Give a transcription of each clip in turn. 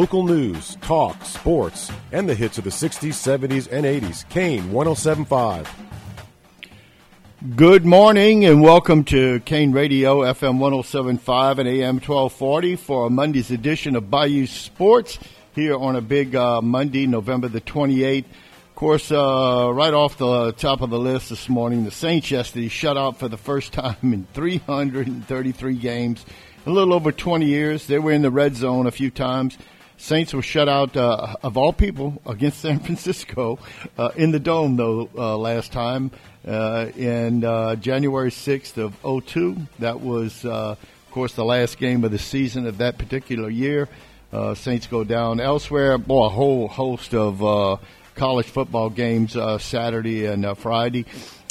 Local news, talk, sports, and the hits of the 60s, 70s, and 80s. Kane 1075. Good morning and welcome to Kane Radio, FM 1075 and AM 1240 for Monday's edition of Bayou Sports here on a big uh, Monday, November the 28th. Of course, uh, right off the top of the list this morning, the Saints yesterday shut out for the first time in 333 games, a little over 20 years. They were in the red zone a few times. Saints were shut out uh, of all people against San Francisco uh, in the dome though uh, last time uh, in uh, January 6th of 02. That was uh, of course the last game of the season of that particular year. Saints go down elsewhere. Boy, a whole host of college football games Saturday and Friday.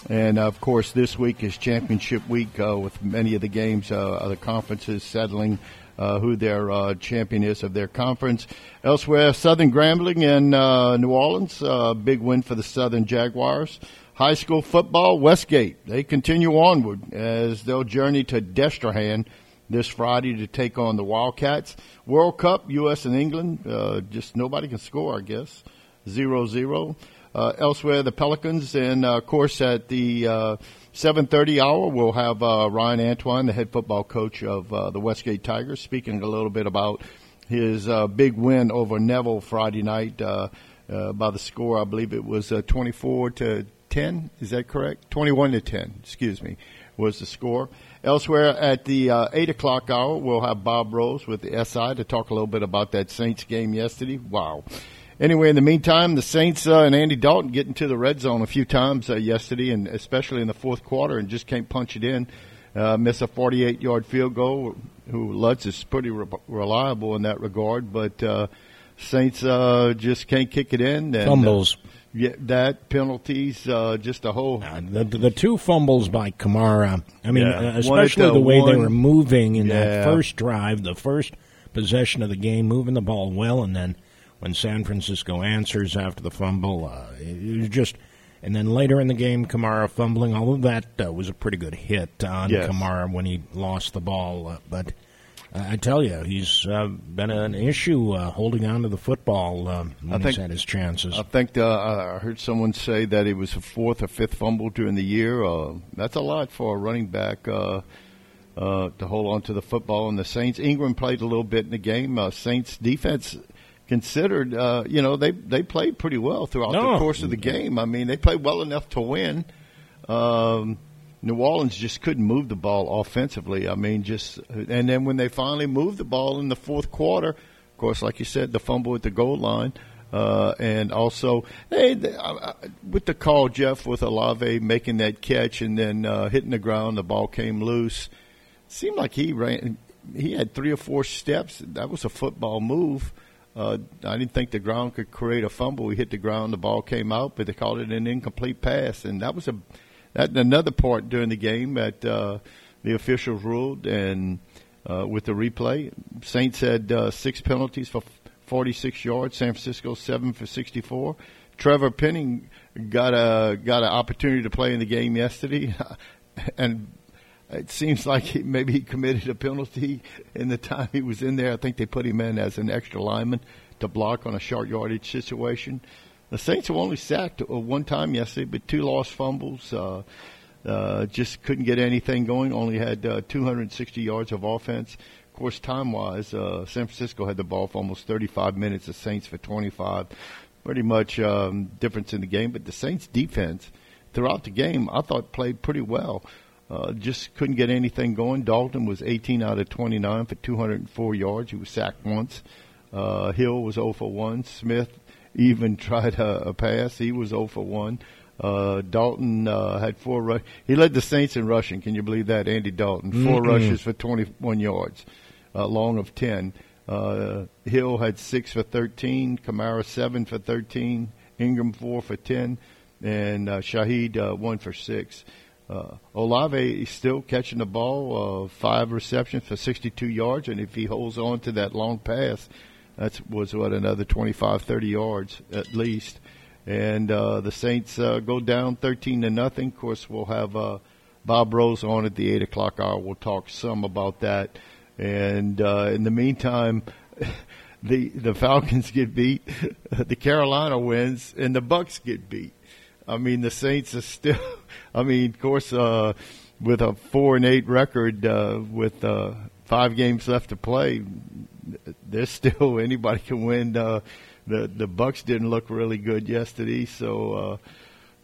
And of course, this week is championship week with many of the games, uh, other conferences settling uh, who their uh, champion is of their conference. Elsewhere, Southern Grambling in uh, New Orleans, uh, big win for the Southern Jaguars. High school football, Westgate, they continue onward as they'll journey to Destrehan this Friday to take on the Wildcats. World Cup, U.S. and England, uh, just nobody can score, I guess. Zero zero. Uh, elsewhere, the Pelicans, and uh, of course at the uh, 7:30 hour, we'll have uh, Ryan Antoine, the head football coach of uh, the Westgate Tigers, speaking a little bit about his uh, big win over Neville Friday night uh, uh, by the score. I believe it was uh, 24 to 10. Is that correct? 21 to 10. Excuse me, was the score. Elsewhere at the uh, 8 o'clock hour, we'll have Bob Rose with the SI to talk a little bit about that Saints game yesterday. Wow. Anyway, in the meantime, the Saints uh, and Andy Dalton get into the red zone a few times uh, yesterday, and especially in the fourth quarter, and just can't punch it in. Uh, miss a 48-yard field goal. Wil Lutz is pretty re- reliable in that regard, but uh, Saints uh, just can't kick it in. And, uh, Fumbles. yeah, that penalties, uh, just a whole. Uh, the, the two fumbles by Kamara. I mean, Yeah. One especially the the way they were moving in Yeah. that first drive, the first possession of the game, moving the ball well, and then when San Francisco answers after the fumble, uh, it, was just. And then later in the game, Kamara fumbling. All of that uh, was a pretty good hit on Yes. Kamara when he lost the ball. Uh, but uh, I tell you, he's uh, been an issue uh, holding on to the football uh, when think- he's had his chances. I think uh, I heard someone say that it was a fourth or fifth fumble during the year. Uh, that's a lot for a running back uh, uh, to hold on to the football. And the Saints, Ingram played a little bit in the game. Uh, Saints defense considered, uh, you know, they they played pretty well throughout the course of the game. I mean, they played well enough to win. Um, New Orleans just couldn't move the ball offensively. I mean, just and then when they finally moved the ball in the fourth quarter, of course, like you said, the fumble at the goal line, uh, and also hey, the, uh, with the call, Jeff, with Olave making that catch and then uh, hitting the ground, the ball came loose. seemed like he ran. He had three or four steps. That was a football move. Uh, I didn't think the ground could create a fumble. We hit the ground, the ball came out, but they called it an incomplete pass, and that was a that another part during the game that uh, the officials ruled, and uh, with the replay, Saints had uh, six penalties for 46 yards. San Francisco seven for 64. Trevor Penning got a got an opportunity to play in the game yesterday, and it seems like he, maybe he committed a penalty in the time he was in there. I think they put him in as an extra lineman to block on a short yardage situation. The Saints were only sacked uh, one time yesterday, but two lost fumbles. Uh, uh, just couldn't get anything going. Only had uh, 260 yards of offense. Of course, time-wise, uh, San Francisco had the ball for almost 35 minutes. The Saints for 25. Pretty much um, difference in the game, but the Saints' defense throughout the game, I thought played pretty well. Just couldn't get anything going. Dalton was 18 out of 29 for 204 yards. He was sacked once. Uh, Hill was 0 for 1. Smith even tried a, a pass. He was 0 for 1. Uh, Dalton uh, had four rush. He led the Saints in rushing. Can you believe that? Andy Dalton, 4 rushes for 21 yards, uh, long of 10. Uh, Hill had six for 13. Kamara seven for 13. Ingram four for 10, and uh, Shaheed uh, one for six. Uh, Olave is still catching the ball, uh, five receptions for 62 yards, and if he holds on to that long pass, that was what another 25, 30 yards at least. And uh, the Saints uh, go down 13 to nothing. Of course, we'll have uh, Bob Rose on at the eight o'clock hour. We'll talk some about that. And uh, in the meantime, the the Falcons get beat, the Carolina wins, and the Bucks get beat. I mean, the Saints are still. I mean, of course, uh, with a four and eight record, uh, with uh, five games left to play, there's still anybody can win. Uh, the the Bucks didn't look really good yesterday, so uh,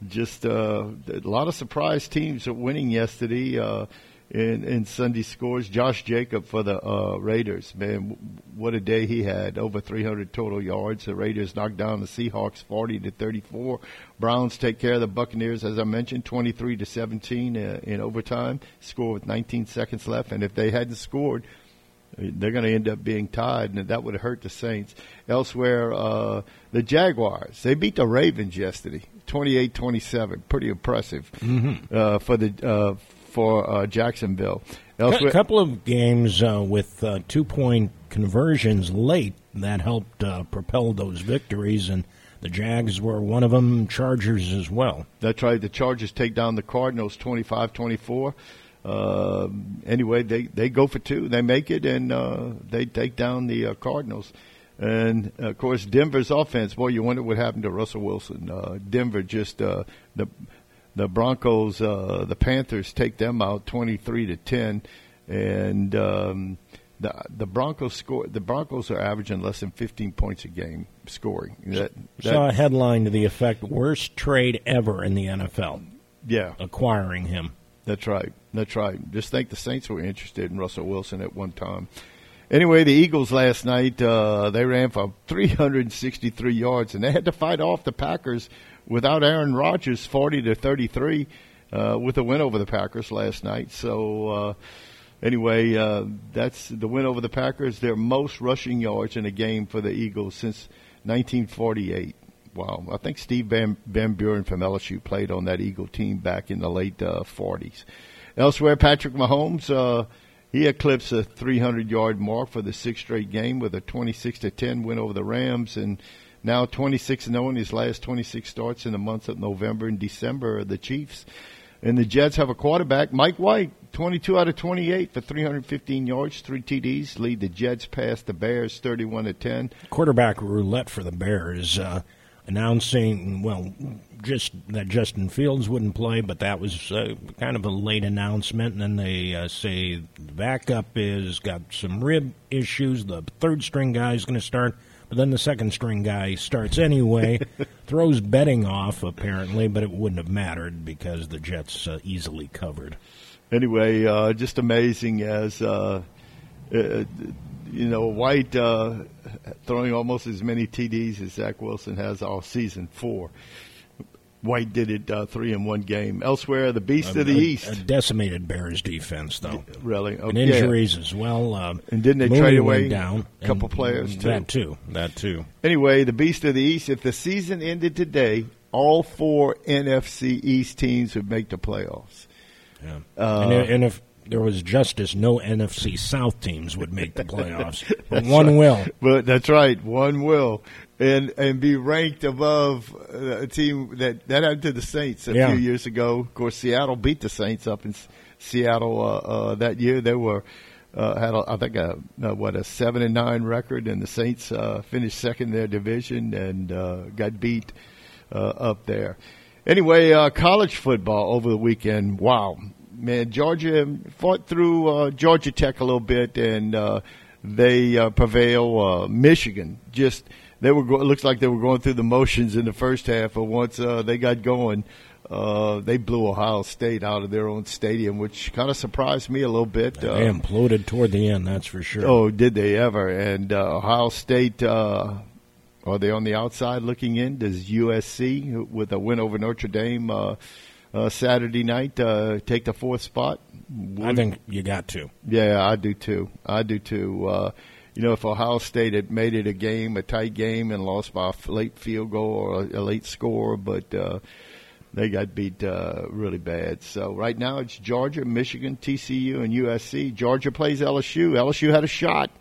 just uh, a lot of surprise teams are winning yesterday. Uh, in, in Sunday scores. Josh Jacob for the uh, Raiders, man, what a day he had! Over 300 total yards. The Raiders knocked down the Seahawks 40 to 34. Browns take care of the Buccaneers, as I mentioned, 23 to 17 uh, in overtime. Score with 19 seconds left, and if they hadn't scored, they're going to end up being tied, and that would have hurt the Saints. Elsewhere, uh, the Jaguars they beat the Ravens yesterday, 28-27. Pretty impressive mm-hmm. uh, for the uh, for uh, Jacksonville. A couple of games uh, with uh, two point conversions late that helped uh, propel those victories, and the Jags were one of them, Chargers as well. That's right. The Chargers take down the Cardinals 25 24. Uh, anyway, they, they go for two. They make it, and uh, they take down the uh, Cardinals. And of course, Denver's offense. Boy, you wonder what happened to Russell Wilson. Uh, Denver just uh, the the Broncos, uh, the Panthers take them out twenty three to ten, and um, the the Broncos score. The Broncos are averaging less than fifteen points a game scoring. That, that, Saw a headline to the effect: "Worst trade ever in the NFL." Yeah, acquiring him. That's right. That's right. Just think the Saints were interested in Russell Wilson at one time. Anyway, the Eagles last night uh, they ran for 363 yards, and they had to fight off the Packers without Aaron Rodgers, 40 to 33, uh, with a win over the Packers last night. So uh, anyway, uh, that's the win over the Packers. Their most rushing yards in a game for the Eagles since 1948. Wow, I think Steve Van, Van Buren from LSU played on that Eagle team back in the late 40s. Uh, Elsewhere, Patrick Mahomes. Uh, he eclipsed a 300 yard mark for the sixth straight game with a 26 to 10 win over the Rams and now 26 0 in his last 26 starts in the months of November and December. The Chiefs and the Jets have a quarterback, Mike White, 22 out of 28 for 315 yards, three TDs, lead the Jets past the Bears 31 to 10. Quarterback roulette for the Bears. Uh, announcing, well, just that Justin Fields wouldn't play, but that was uh, kind of a late announcement. And then they uh, say the backup is got some rib issues. The third string guy is going to start. But then the second string guy starts anyway, throws betting off apparently, but it wouldn't have mattered because the Jets uh, easily covered. Anyway, uh, just amazing as uh, uh you know White uh, throwing almost as many TDs as Zach Wilson has all season four. White did it uh, three in one game. Elsewhere, the Beast a, of the a, East. A decimated Bears defense, though. Really? Okay. And injuries as well. Uh, and didn't they Mooney trade away down, a couple players, too? That, too. That, too. Anyway, the Beast of the East, if the season ended today, all four NFC East teams would make the playoffs. Yeah. Uh, and, and if there was justice, no NFC South teams would make the playoffs. but one right. will. But that's right, one will and and be ranked above uh, a team that that happened to the Saints a yeah. few years ago. Of course, Seattle beat the Saints up in Seattle uh, uh, that year. They were uh, had a, I think a, a, what a seven and nine record, and the Saints uh, finished second in their division and uh, got beat up there. Anyway, college football over the weekend. Wow, man! Georgia fought through Georgia Tech a little bit, and they prevail. Michigan just they were. Go- it looks like they were going through the motions in the first half, but once uh, they got going, uh, they blew Ohio State out of their own stadium, which kind of surprised me a little bit. They uh, imploded toward the end, that's for sure. Oh, did they ever? And uh, Ohio State, uh, are they on the outside looking in? Does USC, with a win over Notre Dame uh, uh, Saturday night, uh, take the fourth spot? I think you got to. Yeah, I do too. I do too. Uh, you know, if Ohio State had made it a game, a tight game, and lost by a late field goal or a, late score, but uh, they got beat uh, really bad. So right now it's Georgia, Michigan, TCU, and USC. Georgia plays LSU. LSU had a shot,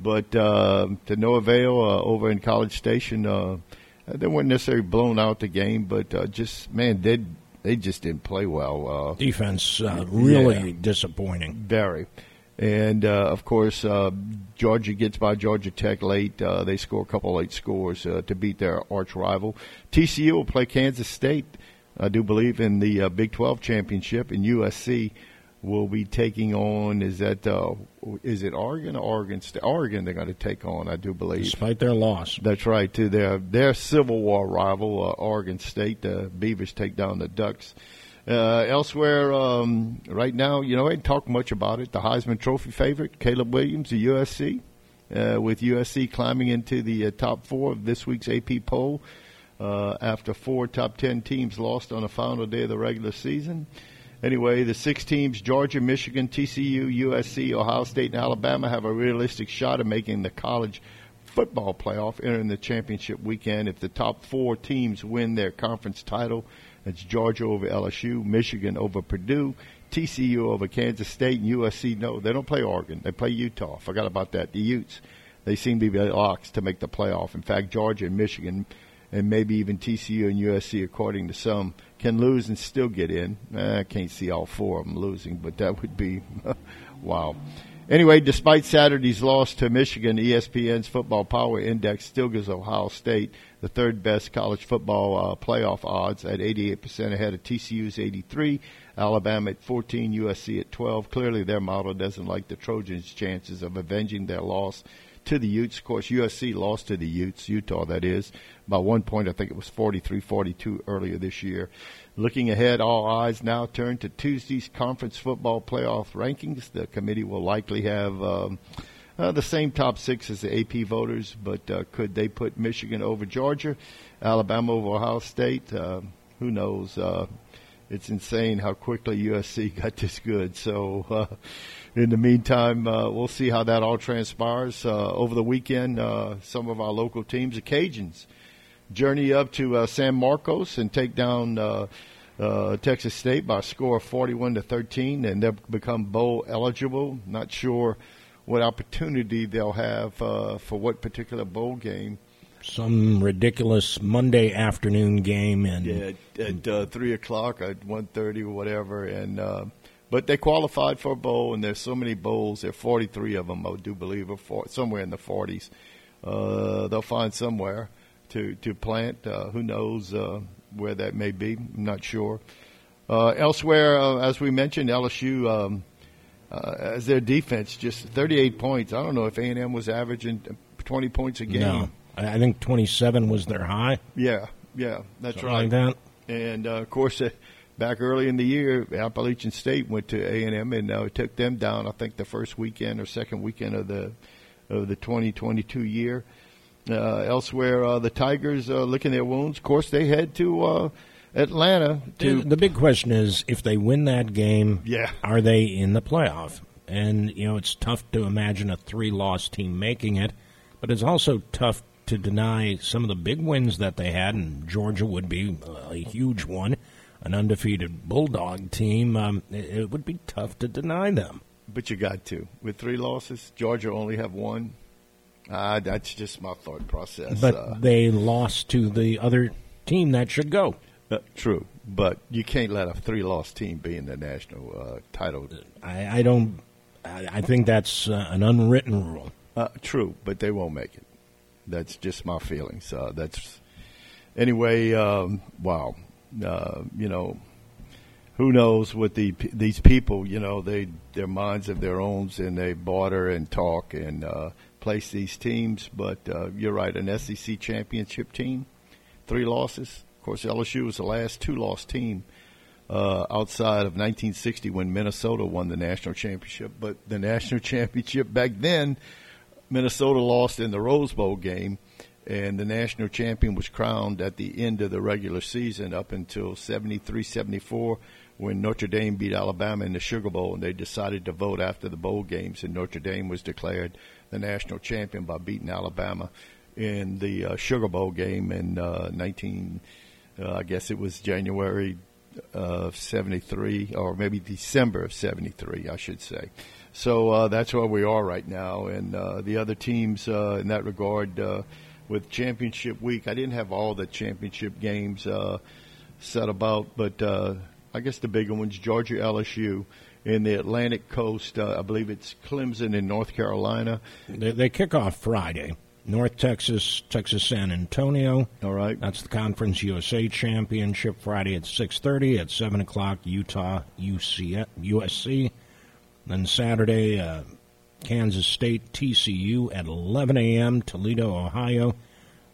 but uh, to no avail uh, over in College Station. Uh, they weren't necessarily blown out the game, but uh, just man, they they just didn't play well. Defense really yeah, disappointing. Very. And uh, of course, uh, Georgia gets by Georgia Tech late. Uh, they score a couple late scores uh, to beat their arch rival. TCU will play Kansas State, I do believe, in the uh, Big 12 championship. And USC will be taking on is that uh, is it Oregon or Oregon State? Oregon they're going to take on, I do believe, despite their loss. That's right to their their Civil War rival, uh, Oregon State. The Beavers take down the Ducks. Uh, elsewhere, um, right now, you know, I didn't talk much about it. The Heisman Trophy favorite, Caleb Williams, the USC, uh, with USC climbing into the uh, top four of this week's AP poll uh, after four top ten teams lost on the final day of the regular season. Anyway, the six teams Georgia, Michigan, TCU, USC, Ohio State, and Alabama have a realistic shot of making the college football playoff entering the championship weekend if the top four teams win their conference title it's Georgia over LSU, Michigan over Purdue, TCU over Kansas State, and USC. No, they don't play Oregon. They play Utah. Forgot about that. The Utes. They seem to be locks to make the playoff. In fact, Georgia and Michigan, and maybe even TCU and USC, according to some, can lose and still get in. Eh, I can't see all four of them losing, but that would be wow. Anyway, despite Saturday's loss to Michigan, ESPN's Football Power Index still gives Ohio State the third best college football uh, playoff odds at 88% ahead of TCU's 83, Alabama at 14, USC at 12. Clearly, their model doesn't like the Trojans' chances of avenging their loss to the Utes. Of course, USC lost to the Utes, Utah, that is, by one point. I think it was 43 42 earlier this year. Looking ahead, all eyes now turn to Tuesday's conference football playoff rankings. The committee will likely have. Um, uh, the same top six as the AP voters, but uh, could they put Michigan over Georgia, Alabama over Ohio State? Uh, who knows? Uh, it's insane how quickly USC got this good. So, uh, in the meantime, uh, we'll see how that all transpires. Uh, over the weekend, uh, some of our local teams, the Cajuns, journey up to uh, San Marcos and take down uh, uh, Texas State by a score of 41 to 13, and they'll become bowl eligible. Not sure what opportunity they'll have uh, for what particular bowl game. Some ridiculous Monday afternoon game, and yeah, at, uh, three o'clock at one thirty or whatever, and uh, but they qualified for a bowl, and there's so many bowls. There are forty three of them, I do believe, or four, somewhere in the forties. Uh, they'll find somewhere to to plant. Uh, who knows uh, where that may be? I'm not sure. Uh, elsewhere, uh, as we mentioned, LSU um, uh, as their defense, just 38 points. I don't know if A&M was averaging 20 points a game. No, I think 27 was their high. Yeah, yeah, that's Something right. Like that. And uh, of course, uh, back early in the year, Appalachian State went to A&M and uh, took them down. I think the first weekend or second weekend of the of the 2022 year. Uh, elsewhere, uh, the Tigers uh, licking their wounds. Of course, they head to uh, Atlanta. To the big question is, if they win that game, Yeah. are they in the playoff? And you know, it's tough to imagine a three-loss team making it, but it's also tough to deny some of the big wins that they had, and Georgia would be a huge one, an undefeated Bulldog team. Um, it, it would be tough to deny them. But you got to. With three losses, Georgia only have one. Uh, that's just my thought process. But uh, they lost to the other team that should go. uh, true. But you can't let a three-loss team be in the national uh, title. I, I don't. I, I think that's uh, an unwritten rule. Uh, true, but they won't make it. That's just my feelings. Uh, that's anyway. Um, wow, uh, you know, who knows what the these people, you know, they their minds have their own, and they barter and talk and uh, place these teams. But uh, you're right, an SEC championship team, three losses. Of course, LSU was the last two-loss team uh, outside of 1960 when Minnesota won the national championship. But the national championship back then, Minnesota lost in the Rose Bowl game, and the national champion was crowned at the end of the regular season up until 73 74 when Notre Dame beat Alabama in the Sugar Bowl, and they decided to vote after the bowl games, and Notre Dame was declared the national champion by beating Alabama in the uh, Sugar Bowl game in uh, 19, uh, I guess it was January of 73, or maybe December of 73, I should say. So uh, that's where we are right now. And uh, the other teams uh, in that regard, with championship week, I didn't have all the championship games uh, set about, but uh, I guess the bigger ones, Georgia LSU. in the Atlantic Coast. Uh, I believe it's Clemson in North Carolina. They, they kick off Friday. North Texas, Texas San Antonio. All right. That's the Conference USA Championship Friday at 6.30. At 7 o'clock, Utah, UC, USC. Then Saturday, uh, Kansas State, TCU at 11 a.m., Toledo, Ohio.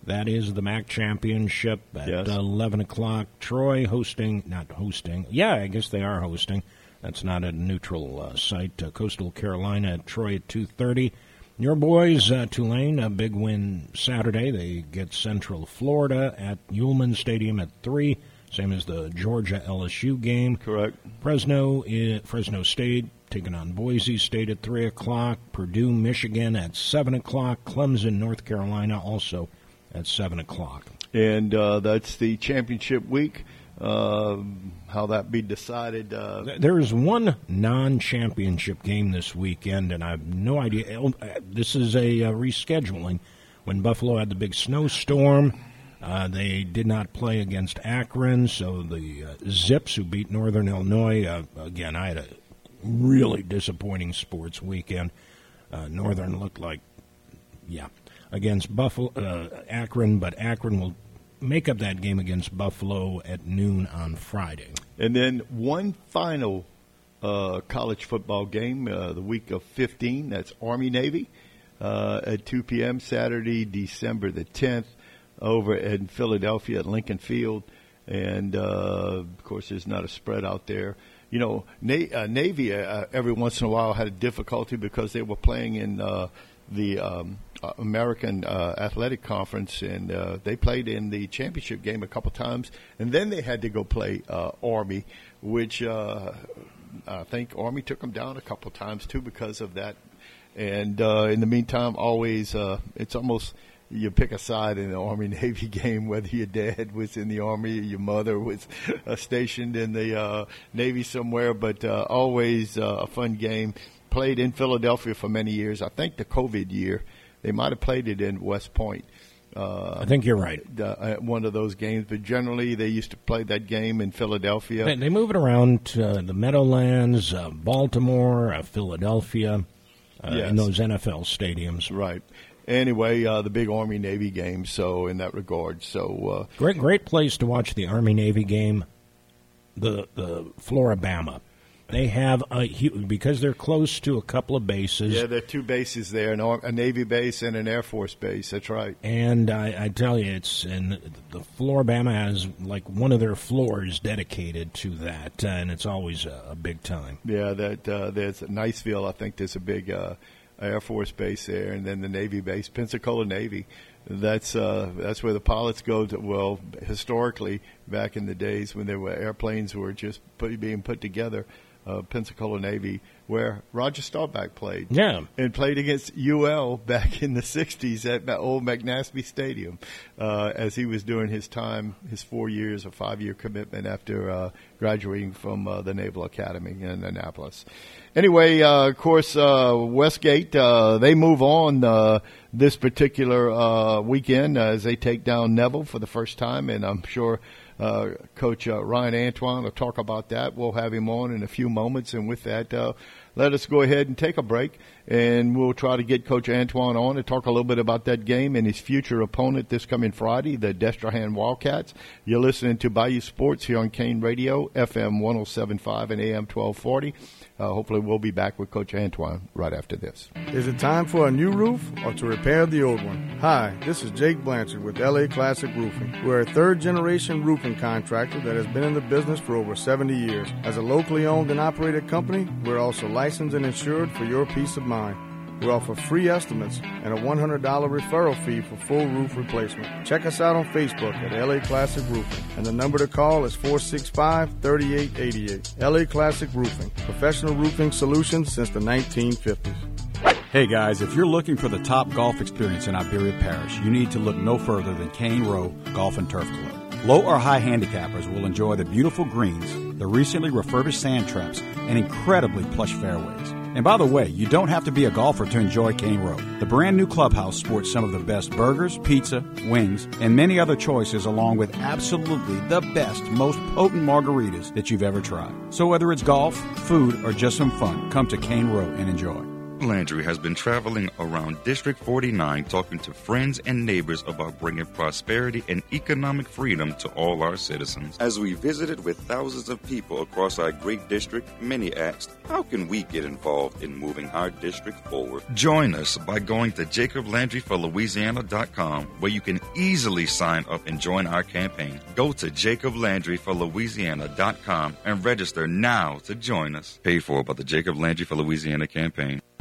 That is the MAC Championship at Yes. 11 o'clock. Troy hosting, not hosting. Yeah, I guess they are hosting. That's not a neutral uh, site. Uh, Coastal Carolina at Troy at 2.30. Your boys, uh, Tulane, a big win Saturday. They get Central Florida at Yulman Stadium at 3, same as the Georgia LSU game. Correct. Fresno, i- Fresno State taking on Boise State at 3 o'clock. Purdue, Michigan at 7 o'clock. Clemson, North Carolina also at 7 o'clock. And uh, that's the championship week. Uh, how that be decided? Uh, There is one non-championship game this weekend, and I have no idea. This is a uh, rescheduling. When Buffalo had the big snowstorm, uh, they did not play against Akron, so the uh, Zips, who beat Northern Illinois, uh, again, I had a really disappointing sports weekend. Uh, Northern looked like, yeah, against Buffalo, uh, Akron, but Akron will make up that game against Buffalo at noon on Friday. And then one final uh, college football game, uh, the week of 15. That's Army Navy uh, at 2 p.m. Saturday, December the 10th, over in Philadelphia at Lincoln Field. And uh, of course, there's not a spread out there. You know, Na- uh, Navy uh, every once in a while had a difficulty because they were playing in uh, the um, uh, American uh, Athletic Conference, and uh, they played in the championship game a couple times, and then they had to go play uh, Army, which uh, I think Army took them down a couple times too because of that. And uh, in the meantime, always uh, it's almost you pick a side in the Army Navy game, whether your dad was in the Army or your mother was uh, stationed in the uh, Navy somewhere, but uh, always uh, a fun game. Played in Philadelphia for many years. I think the COVID year, they might have played it in West Point. Uh, I think you're right. uh, one of those games, but generally they used to play that game in Philadelphia. They, they move it around to uh, the Meadowlands, uh, Baltimore, uh, Philadelphia, uh, Yes. in those NFL stadiums. Right. Anyway, uh, the big Army Navy game. So in that regard, so uh, Great, great place to watch the Army Navy game. The the Floribama. They have a hu- because they're close to a couple of bases. yeah, there are two bases there: an Ar- a Navy base and an Air Force base. That's right. And I, I tell you, it's and the Floribama has like one of their floors dedicated to that, uh, and it's always a, a big time. Yeah, that uh, there's Niceville. I think there's a big uh, Air Force base there, and then the Navy base, Pensacola Navy. That's uh, that's where the pilots go to. Well, historically, back in the days when there were airplanes were just put, being put together, uh, Pensacola Navy, where Roger Staubach played. Yeah. and played against UL back in the '60s at old McNaspy Stadium, uh, as he was doing his time, his four years or five year commitment after uh, graduating from uh, the Naval Academy in Annapolis. Anyway, uh, of course, uh, Westgate uh, they move on uh, this particular uh, weekend as they take down Neville for the first time, and I'm sure. Uh, Coach uh, Ryan Antoine will talk about that. We'll have him on in a few moments, and with that, uh, let us go ahead and take a break, and we'll try to get Coach Antoine on to talk a little bit about that game and his future opponent this coming Friday, the Destrehan Wildcats. You're listening to Bayou Sports here on Kane Radio, FM 107.5 and AM 1240. Uh, hopefully, we'll be back with Coach Antoine right after this. Is it time for a new roof or to repair the old one? Hi, this is Jake Blanchard with LA Classic Roofing. We're a third generation roofing contractor that has been in the business for over 70 years. As a locally owned and operated company, we're also licensed and insured for your peace of mind. We offer free estimates and a $100 referral fee for full roof replacement. Check us out on Facebook at LA Classic Roofing, and the number to call is 465 3888. LA Classic Roofing, professional roofing solutions since the 1950s. Hey guys, if you're looking for the top golf experience in Iberia Parish, you need to look no further than Cane Row Golf and Turf Club. Low or high handicappers will enjoy the beautiful greens, the recently refurbished sand traps, and incredibly plush fairways. And by the way, you don't have to be a golfer to enjoy Cane Row. The brand new clubhouse sports some of the best burgers, pizza, wings, and many other choices, along with absolutely the best, most potent margaritas that you've ever tried. So whether it's golf, food, or just some fun, come to Cane Row and enjoy. Landry has been traveling around District 49 talking to friends and neighbors about bringing prosperity and economic freedom to all our citizens. As we visited with thousands of people across our great district, many asked, How can we get involved in moving our district forward? Join us by going to jacoblandryforlouisiana.com where you can easily sign up and join our campaign. Go to jacoblandryforlouisiana.com and register now to join us. Paid for by the Jacob Landry for Louisiana campaign.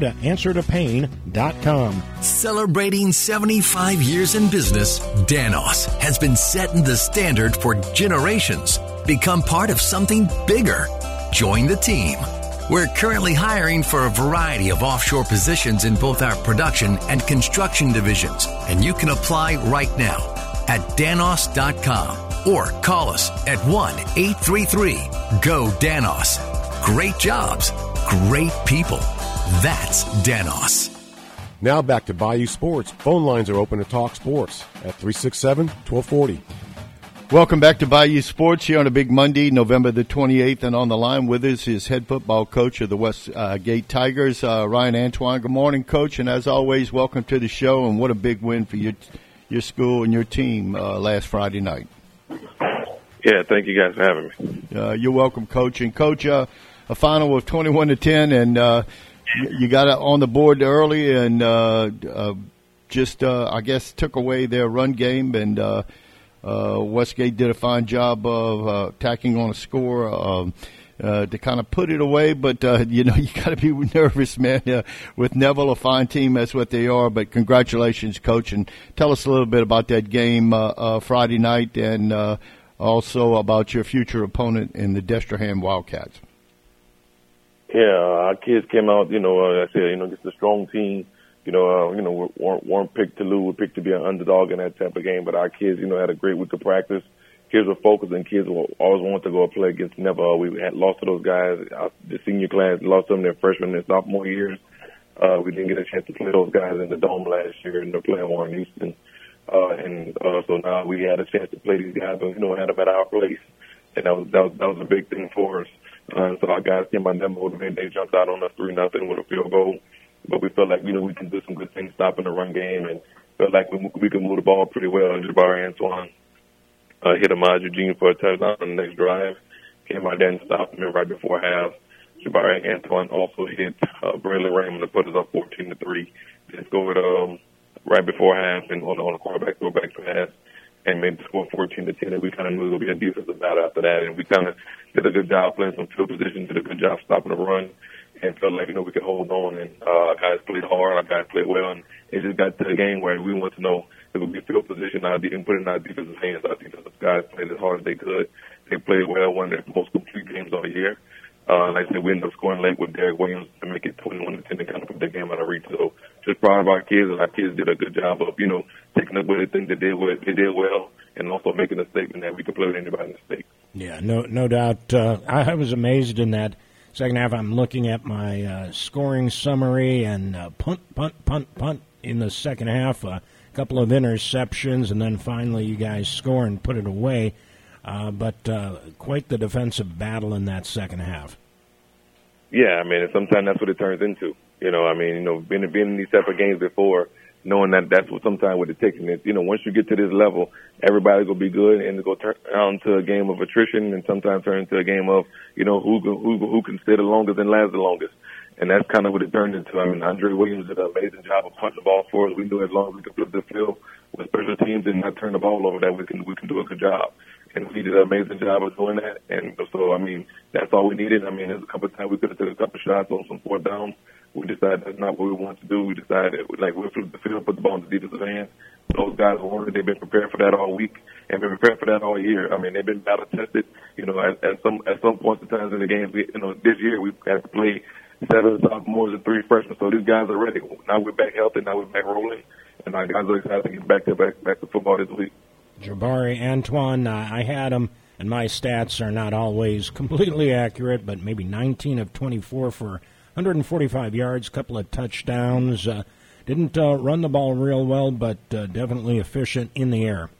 to answertopain.com. Celebrating 75 years in business, Danos has been setting the standard for generations. Become part of something bigger. Join the team. We're currently hiring for a variety of offshore positions in both our production and construction divisions, and you can apply right now at danos.com or call us at 1 833 GO DANOS. Great jobs, great people. That's Danos. Now back to Bayou Sports. Phone lines are open to talk sports at 367 1240. Welcome back to Bayou Sports here on a big Monday, November the 28th. And on the line with us is head football coach of the West uh, Gate Tigers, uh, Ryan Antoine. Good morning, coach. And as always, welcome to the show. And what a big win for your, your school and your team uh, last Friday night. Yeah, thank you guys for having me. Uh, you're welcome, coach. And coach, uh, a final of 21 to 10 and, uh, you got on the board early and uh, uh, just, uh, I guess, took away their run game. And uh, uh, Westgate did a fine job of uh, tacking on a score um, uh, to kind of put it away. But uh, you know, you got to be nervous, man. Uh, with Neville, a fine team, that's what they are. But congratulations, coach, and tell us a little bit about that game Friday night and. Uh, also about your future opponent in the Destrehan Wildcats. Yeah, our kids came out. You know, uh, I said, you know, just a strong team. You know, uh, you know, weren't, weren't picked to lose. We picked to be an underdog in that type of game. But our kids, you know, had a great week of practice. Kids were focused, and kids were always wanted to go play against Neville. We had lost to those guys. Uh, the senior class lost them their freshman and sophomore years. Uh, we didn't get a chance to play those guys in the dome last year, and they're playing Warren Houston. Uh, and uh, so now we had a chance to play these guys, but you know, had them at our place, and that was that was that was a big thing for us. Uh, so our guys came by them motivated. They jumped out on us three nothing with a field goal, but we felt like you know we can do some good things stopping the run game, and felt like we we could move the ball pretty well. And Jabari Antoine uh, hit Ahmad Eugene for a touchdown on the next drive. Came out there and stopped him right before half. Jabari Antoine also hit uh, Braylon Raymond to put us up 14 to three. Then scored um, right before half and on, on a quarterback throwback pass and made the score 14 to 10. And we kind of knew it would be a defensive battle after that. And we kind of did a good job playing some field position, did a good job stopping the run, and felt like you know we could hold on. And uh, our guys played hard, our guys played well, and it just got to the game where we wanted to know if would be field position our and put it in our defensive hands. Our defensive guys played as hard as they could. They played well, one of their most complete games all year. Uh, like I said, we ended up scoring late with Derek Williams to make it 21 to 10 to kind of put the game out of reach. So just proud of our kids, and our kids did a good job of, you know, taking up what they think they did, what they did well, and also making a statement that we can play with anybody in the state. Yeah, no, no doubt. Uh, I was amazed in that second half. I'm looking at my uh, scoring summary and uh, punt, punt, punt, punt in the second half. A couple of interceptions, and then finally you guys score and put it away. Uh, but uh, quite the defensive battle in that second half. Yeah, I mean, sometimes that's what it turns into. You know, I mean, you know, being being in these type of games before, knowing that that's what sometimes what it takes. And it, you know, once you get to this level, everybody's gonna be good, and it's gonna turn out into a game of attrition, and sometimes turn into a game of you know who who who can stay the longest and last the longest. And that's kind of what it turned into. I mean, Andre Williams did an amazing job of punching the ball for us. We knew as long as we could flip the field with special teams and not turn the ball over, that we can we can do a good job. And we did an amazing job of doing that. And so, I mean, that's all we needed. I mean, there's a couple of times we could have took a couple shots on some fourth downs. We decided that's not what we wanted to do. We decided, like, we flipped the field, put the ball in the defensive hands. Those guys were ordered. They've been prepared for that all week and been prepared for that all year. I mean, they've been battle tested. You know, at, at some at some points in times in the games, we, you know, this year we've had to play seven sophomores and three freshmen. So these guys are ready. Now we're back healthy. Now we're back rolling, and our guys are excited to get back to back back to football this week. Jabari Antoine, uh, I had him, and my stats are not always completely accurate, but maybe 19 of 24 for 145 yards, couple of touchdowns. Uh, didn't uh, run the ball real well, but uh, definitely efficient in the air.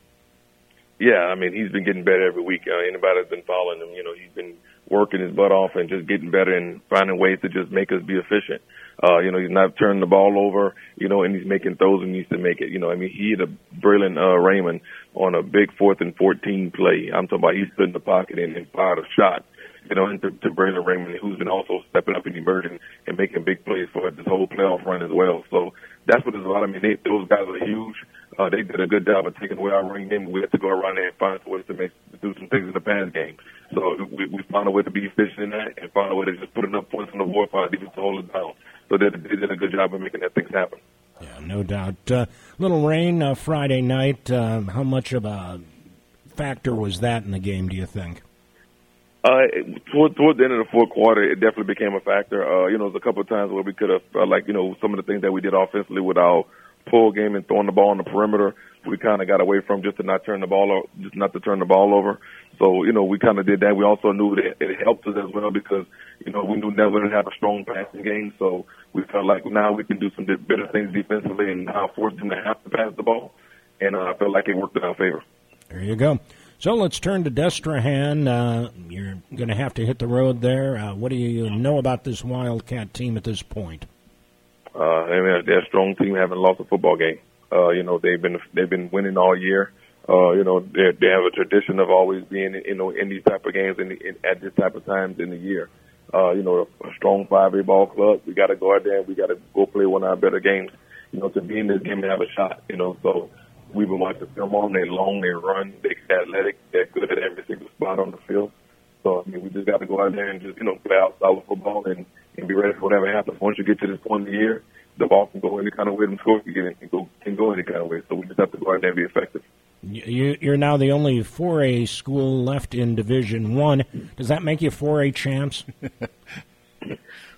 Yeah, I mean he's been getting better every week. Uh, anybody that's been following him, you know, he's been working his butt off and just getting better and finding ways to just make us be efficient. Uh, you know, he's not turning the ball over, you know, and he's making throws and needs to make it. You know, I mean, he hit a brilliant uh, Raymond on a big fourth and 14 play. I'm talking about he stood in the pocket and, and fired a shot, you know, into to Braylon Raymond, who's been also stepping up and emerging and making big plays for this whole playoff run as well. So that's what it's about. I mean, they, those guys are huge. Uh, they did a good job of taking away our running game. We had to go around there and find ways to make do some things in the pass game. So we, we found a way to be efficient in that and found a way to just put enough points on the board for our defense to hold it down. So they, they did a good job of making that things happen. Yeah, no doubt. Uh, little rain uh, Friday night. Uh, how much of a factor was that in the game? Do you think? Uh, toward, toward the end of the fourth quarter, it definitely became a factor. Uh, you know, there's a couple of times where we could have, uh, like, you know, some of the things that we did offensively with our pull game and throwing the ball on the perimeter, we kind of got away from just to not turn the ball, just not to turn the ball over. So, you know, we kind of did that. We also knew that it helped us as well because, you know, we knew didn't have a strong passing game. So we felt like now we can do some better things defensively and now force them to have to pass the ball. And uh, I felt like it worked in our favor. There you go. So let's turn to Destrehan. Uh, you're going to have to hit the road there. Uh, what do you know about this Wildcat team at this point? Uh, I mean, they're a strong team, haven't lost a football game. Uh, you know, they've been they've been winning all year. Uh, you know, they they have a tradition of always being, you know, in these type of games and in, at this type of times in the year. Uh, you know, a, a strong 5A ball club. We got to go out there and we got to go play one of our better games, you know, to be in this game and have a shot, you know. So we've been watching film on. They long, they run, they're athletic, they're good at every single spot on the field. So I mean, we just got to go out there and just you know play out solid football and and be ready for whatever happens. Once you get to this point in the year, the ball can go any kind of way, the score can get in, can go can go any kind of way. So we just have to go out there and be effective. You, you're now the only 4A school left in Division One. Does that make you 4A champs?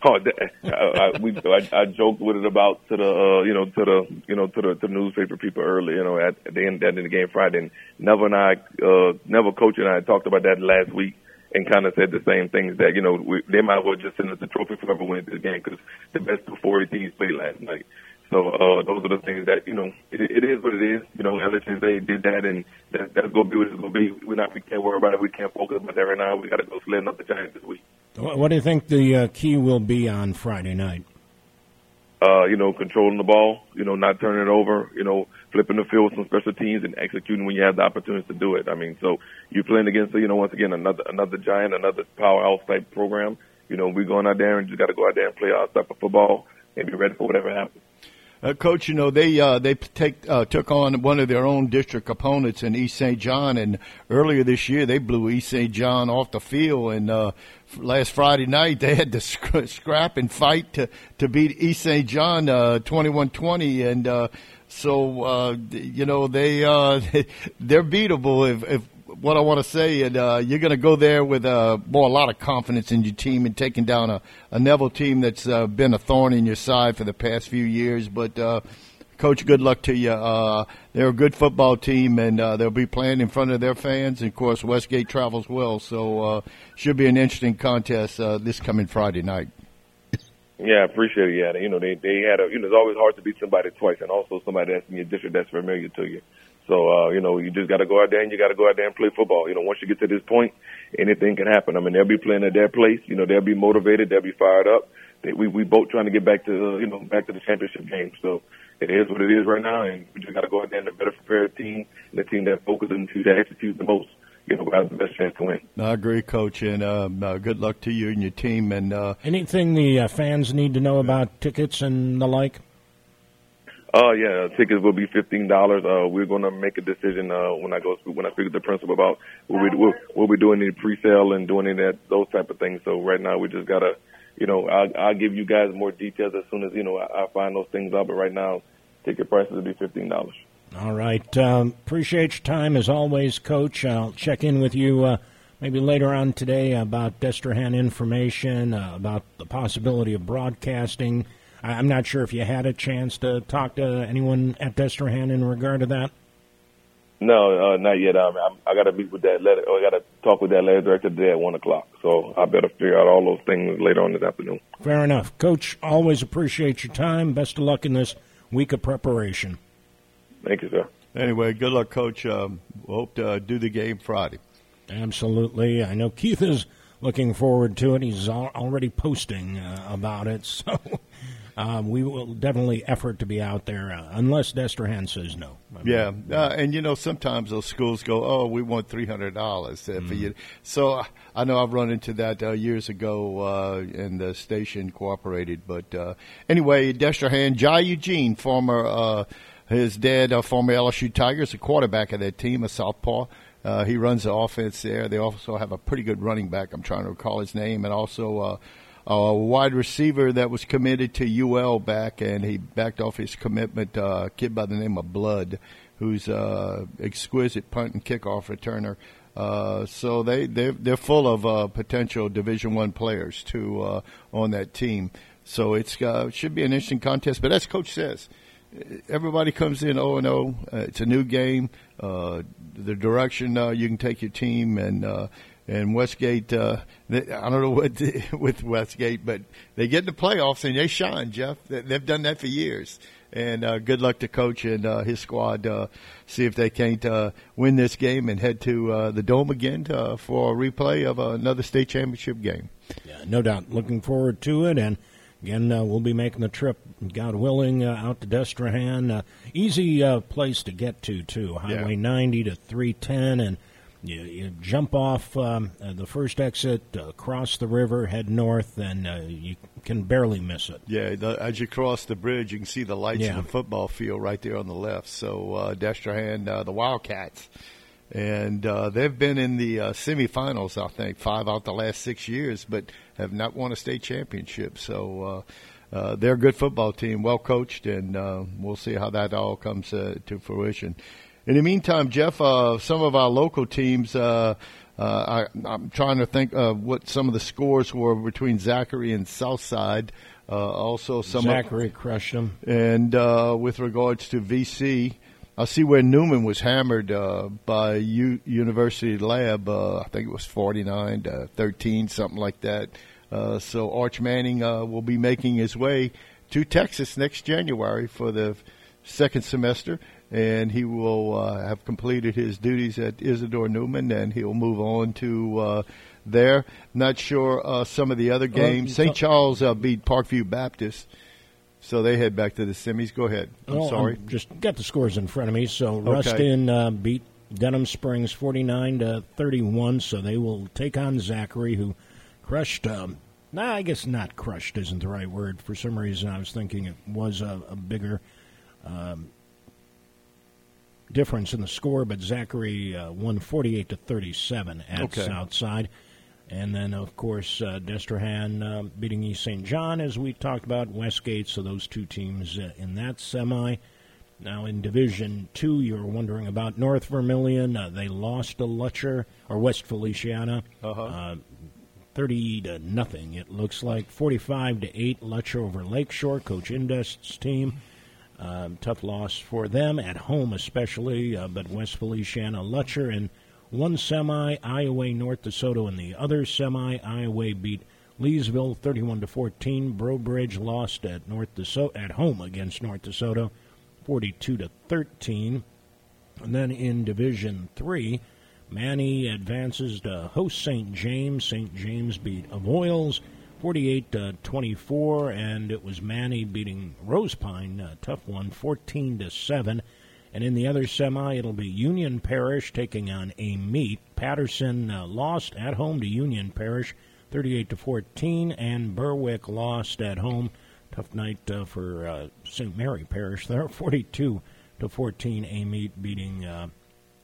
Oh, I, I, we I, I joked with it about to the uh, you know to the you know to the, to the newspaper people early you know at, at the end at the end of the game Friday. And Neville and I, uh, Neville coach and I talked about that last week and kind of said the same things that you know we, they might as well just send us the trophy for whoever wins this game because the best two 4A teams played last night. So uh, those are the things that you know it, it is what it is. You know, they did that, and that, that's gonna be what it's gonna be. We're not we can't worry about it. We can't focus on that right now. We got to go sledding up the Giants this week. What do you think the uh, key will be on Friday night? Uh, you know, controlling the ball, you know, not turning it over, you know, flipping the field with some special teams and executing when you have the opportunity to do it. I mean, so you're playing against, you know, once again, another, another giant, another powerhouse type program. You know, we're going out there and just got to go out there and play our type of football and be ready for whatever happens. Uh, Coach, you know they uh, they take uh, took on one of their own district opponents in East St. John, and earlier this year they blew East St. John off the field. And uh, last Friday night they had to sc- scrap and fight to to beat East St. John uh, twenty one twenty, and uh, so uh, you know they uh, they're beatable if, if what I want to say, and uh, you're going to go there with uh, more a lot of confidence in your team and taking down a, a Neville team that's uh, been a thorn in your side for the past few years. But uh, coach, good luck to you. Uh, they're a good football team, and uh, they'll be playing in front of their fans. And of course, Westgate travels well, so uh, should be an interesting contest uh, this coming Friday night. Yeah, I appreciate it. Yeah, you know they they had a you know it's always hard to beat somebody twice, and also somebody that's in your district that's familiar to you. So, uh, you know, you just got to go out there and you got to go out there and play football. You know, once you get to this point, anything can happen. I mean, they'll be playing at their place. You know, they'll be motivated. They'll be fired up. They, we, we both trying to get back to, uh, you know, back to the championship game. So it is what it is right now. And we just got to go out there and a better prepared team, and the team that focuses and to execute the most. You know, have the best chance to win. I agree, Coach, and uh, uh, good luck to you and your team. And uh, anything the uh, fans need to know about tickets and the like. Uh, yeah, tickets will be fifteen dollars. Uh, we're going to make a decision uh, when I go when I speak with the principal about what we what, what we're doing in pre-sale and doing in that those type of things. So right now we just gotta, you know, I'll, I'll give you guys more details as soon as you know I, I find those things out. But right now, ticket prices will be fifteen dollars. All right. Um, appreciate your time as always, Coach. I'll check in with you uh, maybe later on today about Destrehan information, uh, about the possibility of broadcasting. I- I'm not sure if you had a chance to talk to anyone at Destrehan in regard to that. No, uh, not yet. Um, I'm, I got to meet with that letter. Or I got to talk with that letter director today at one o'clock. So I better figure out all those things later on this afternoon. Fair enough. Coach, always appreciate your time. Best of luck in this week of preparation. Thank you, sir. Anyway, good luck, Coach. Um, hope to uh, do the game Friday. Absolutely. I know Keith is looking forward to it. He's al- already posting uh, about it. So um, we will definitely effort to be out there uh, unless Destrehan says no. I mean, Yeah, uh, and you know sometimes those schools go, "Oh, we want three hundred dollars for you." So uh, I know I've run into that uh, years ago, uh, and the station cooperated. But uh, anyway, Destrehan, Jai Eugene, former uh, his dad, uh, former LSU Tigers, a quarterback of that team, a southpaw. Uh, he runs the offense there. They also have a pretty good running back. I'm trying to recall his name, and also. Uh, a wide receiver that was committed to UL back, and he backed off his commitment. Uh, a kid by the name of Blood, who's uh, exquisite punt and kickoff returner. Uh, so they they're, they're full of uh, potential Division One players too uh, on that team. So it's uh, should be an interesting contest. But as Coach says, everybody comes in 0 and 0. Uh, It's a new game. Uh, the direction uh, you can take your team and. Uh, and Westgate, uh, they, I don't know what with Westgate, but they get in the playoffs and they shine, Jeff. They, they've done that for years. And uh, good luck to coach and his squad. Uh, see if they can't win this game and head to uh, the dome again uh, for a replay of another state championship game. Yeah, no doubt. Looking forward to it. And again, uh, we'll be making the trip, God willing, uh, out to Destrehan. Uh, easy uh, place to get to, too. Highway Yeah. 90 to 310. And you, you jump off um, uh, the first exit, uh, cross the river, head north, and uh, you can barely miss it. Yeah, the, as you cross the bridge, you can see the lights Yeah. of the football field right there on the left. So uh, Destrehan, uh, the Wildcats, and uh, they've been in the uh, semifinals, I think, five out the last six years, but have not won a state championship. So uh, uh, they're a good football team, well coached, and uh, we'll see how that all comes uh, to fruition. In the meantime, Jeff, uh, some of our local teams. Uh, uh, I, I'm trying to think of what some of the scores were between Zachary and Southside. Uh, also, some of- Zachary crushed them. and uh, with regards to VC, I see where Newman was hammered uh, by U- University Lab. Uh, I think it was 49 to 13, something like that. Uh, so Arch Manning uh, will be making his way to Texas next January for the second semester, and he will uh, have completed his duties at Isidore Newman, and he'll move on to uh, there. Not sure uh, some of the other games. St. Charles uh, beat Parkview Baptist. So they head back to the semis. Go ahead. I'm Well, sorry. I'm just got the scores in front of me. So Okay. Ruston uh, beat Denham Springs 49 to 31. So they will take on Zachary, who crushed. Um, nah, I guess not crushed isn't the right word. For some reason, I was thinking it was a, a bigger um, difference in the score, but Zachary uh, won 48 to 37 at Okay. Southside. And then, of course, uh, Destrehan uh, beating East St. John, as we talked about, Westgate. So those two teams uh, in that semi. Now in Division Two, you're wondering about North Vermilion. Uh, they lost to Lutcher or West Feliciana, Uh-huh. uh, thirty to nothing. It looks like forty-five to eight. Lutcher over Lakeshore. Coach Indust's team. Um, tough loss for them at home, especially. Uh, but West Feliciana, Lutcher, in one semi, Iowa North DeSoto in the other semi. Iowa beat Leesville 31 to 14. Breaux Bridge lost at North DeSoto at home against North DeSoto 42 to 13. And then in Division 3, Many advances to host St. James. St. James beat Avoyelles 48 to 24, and it was Many beating Rosepine, a tough one, 14 to 7. And in the other semi, it'll be Union Parish taking on Amite. Patterson uh, lost at home to Union Parish, 38 to 14, and Berwick lost at home tough night uh, for uh, St. Mary Parish there, 42 to 14. Amite beating uh,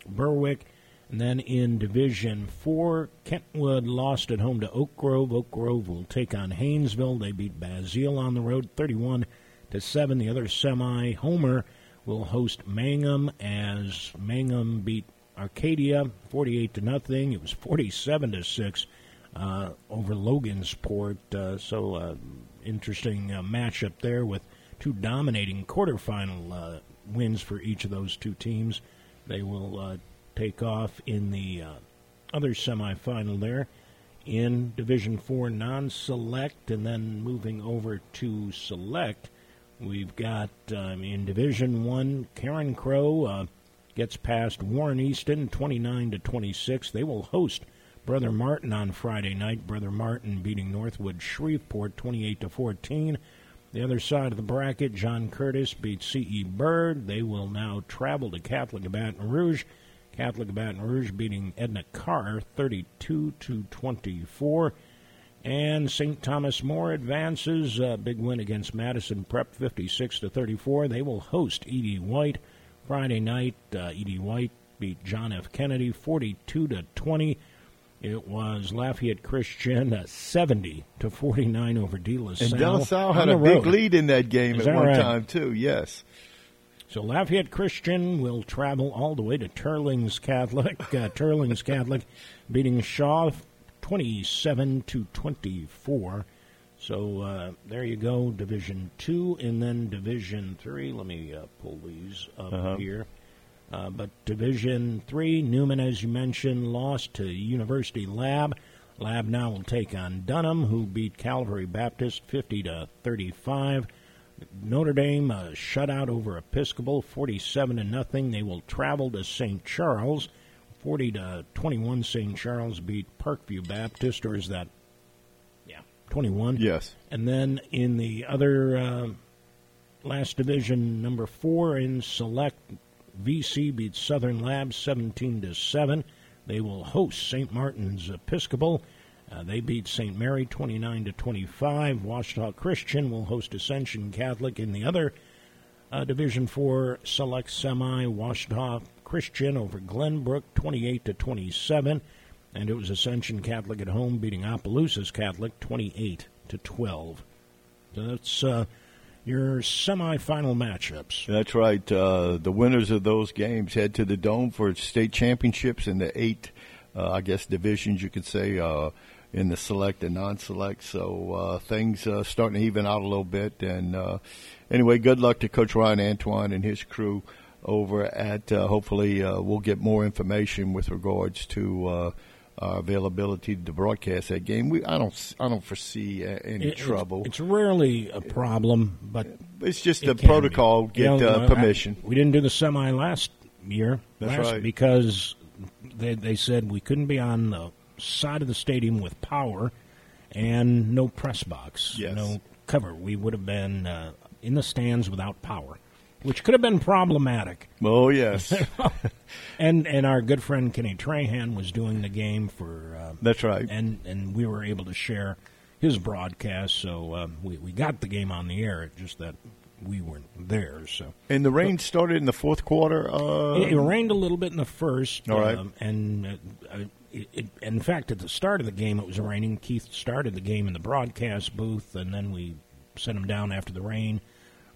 Berwick. And then in Division 4, Kentwood lost at home to Oak Grove. Oak Grove will take on Haynesville. They beat Basile on the road 31 to 7. The other semi, Homer, will host Mangham as Mangham beat Arcadia 48 to nothing. It was 47 to 6 uh, over Logansport. Uh, so, uh, interesting uh, matchup there with two dominating quarterfinal uh, wins for each of those two teams. They will uh, take off in the other semifinal there in Division 4 non select, and then moving over to select. We've got um, in Division 1, Carencro uh, gets past Warren Easton 29 to 26. They will host Brother Martin on Friday night. Brother Martin beating Northwood Shreveport 28 to 14. The other side of the bracket, John Curtis beats C.E. Byrd. They will now travel to Catholic Baton Rouge Catholic Baton Rouge beating Edna Karr 32 to 24. And St. Thomas More advances. A big win against Madison Prep 56 to 34. They will host E.D. White Friday night. Uh, E.D. White beat John F. Kennedy 42 to 20. It was Lafayette Christian uh, 70 to 49 over De La Salle. And De La Salle had a big lead in that game Is at that one right? time too. Yes. So Lafayette Christian will travel all the way to Teurlings Catholic. Uh, Teurlings Catholic beating Shaw 27 to 24. So uh, there you go, Division Two, and then Division Three. Let me uh, pull these up Uh-huh. here. Uh, but Division Three, Newman, as you mentioned, lost to University Lab. Lab now will take on Dunham, who beat Calvary Baptist 50 to 35. Notre Dame uh, shutout over Episcopal, 47 to nothing. They will travel to St. Charles, 40 to 21. St. Charles beat Parkview Baptist, or is that? Yeah, 21. Yes. And then in the other uh, last division, number four in select, VC beats Southern Labs 17 to seven. They will host St. Martin's Episcopal. Uh, they beat St. Mary 29 to 25. Ouachita Christian will host Ascension Catholic in the other uh, Division 4 select semi. Ouachita Christian over Glenbrook 28 to 27. And it was Ascension Catholic at home beating Opelousas Catholic 28 to 12. So that's uh, your semifinal matchups. That's right. Uh, the winners of those games head to the Dome for state championships in the eight, uh, I guess, divisions you could say, uh, in the select and non-select. So uh, things uh, starting to even out a little bit. And uh, anyway, good luck to Coach Ryan Antoine and his crew over at. Uh, hopefully, uh, we'll get more information with regards to. Uh, our availability to broadcast that game, we I don't I don't foresee uh, any It- trouble. It's, rarely a problem, but It's just it the protocol be. You get know, uh, I- permission. we didn't do the semi last year. That's last- right. Because they they said we couldn't be on the side of the stadium with power and no press box, Yes. no cover. We would have been uh, in the stands without power, which could have been problematic. Oh yes, And and our good friend Kenny Trahan was doing the game for. Uh, that's right. and and we were able to share his broadcast, so uh, we we got the game on the air. Just that we weren't there. So And the rain started in the fourth quarter. Uh, it, it rained a little bit in the first. All right. um, and uh, uh, it, it, in fact, at the start of the game, it was raining. Keith started the game in the broadcast booth, and then we sent him down after the rain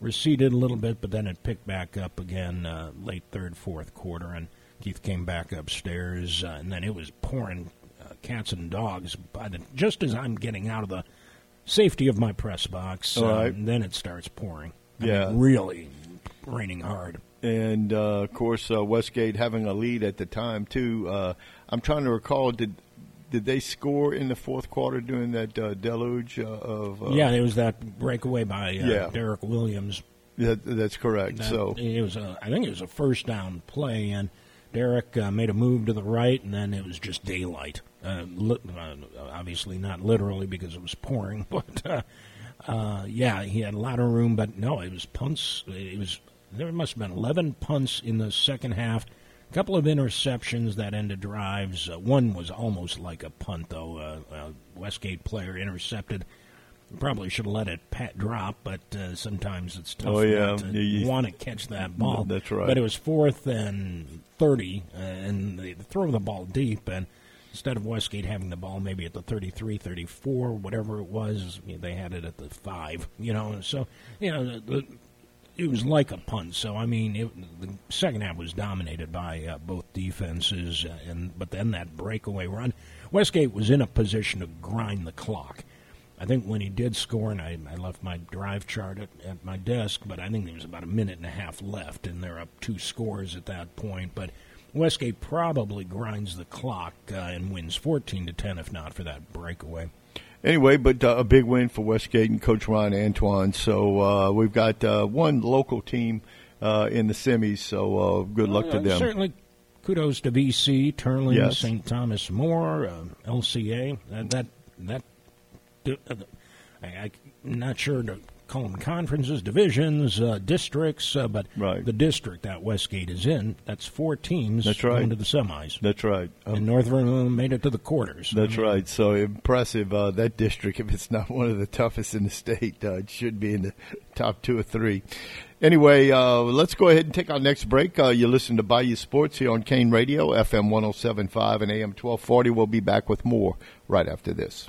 receded a little bit, but then it picked back up again uh, late third, fourth quarter, and Keith came back upstairs, uh, and then it was pouring uh, cats and dogs. By the just as I'm getting out of the safety of my press box, right. and then it starts pouring. I Yeah. mean, really raining hard. and uh, of course uh, Westgate having a lead at the time too. Uh, I'm trying to recall did did they score in the fourth quarter during that uh, deluge uh, of? Uh, yeah, there was that breakaway by uh, Yeah. Derek Williams. that, that's correct. That- so it was a, I think it was a first down play, and Derek uh, made a move to the right, and then it was just daylight. Uh, li- uh, obviously not literally because it was pouring, but uh, uh, yeah, he had a lot of room. But no, it was punts. It was there must have been eleven punts in the second half. A couple of interceptions that ended drives. Uh, one was almost like a punt, though. Uh, a Westgate player intercepted probably should have let it pat drop, but uh, sometimes it's tough Oh, yeah. to you- want to catch that ball. That's right. But it was fourth and 30, uh, and they throw the ball deep, and instead of Westgate having the ball maybe at the 33, 34, whatever it was, they had it at the 5, you know. So, you know, the, the, it was like a punt. So, I mean, it, the second half was dominated by uh, both defenses, uh, and but then that breakaway run, Westgate was in a position to grind the clock. I think when he did score, and I, I left my drive chart at, at my desk, but I think there was about a minute and a half left, and they're up two scores at that point. But Westgate probably grinds the clock uh, and wins 14 to 10, if not for that breakaway. Anyway, but uh, a big win for Westgate and Coach Ryan Antoine. So uh, we've got uh, one local team uh, in the semis. So uh, good luck to them. Certainly, kudos to VC, Teurling, Yes. St. Thomas More, uh, LCA. That that that. I, I'm not sure to call them conferences, divisions, uh, districts, uh, but Right. the district that Westgate is in, that's four teams That's right. going to the semis. That's right. Um, and Northern made it to the quarters. That's I mean, right. So impressive. Uh, that district, if it's not one of the toughest in the state, uh, it should be in the top two or three. Anyway, uh, let's go ahead and take our next break. Uh, you listen to Bayou Sports here on Kane Radio, FM 1075 and AM 1240. We'll be back with more right after this.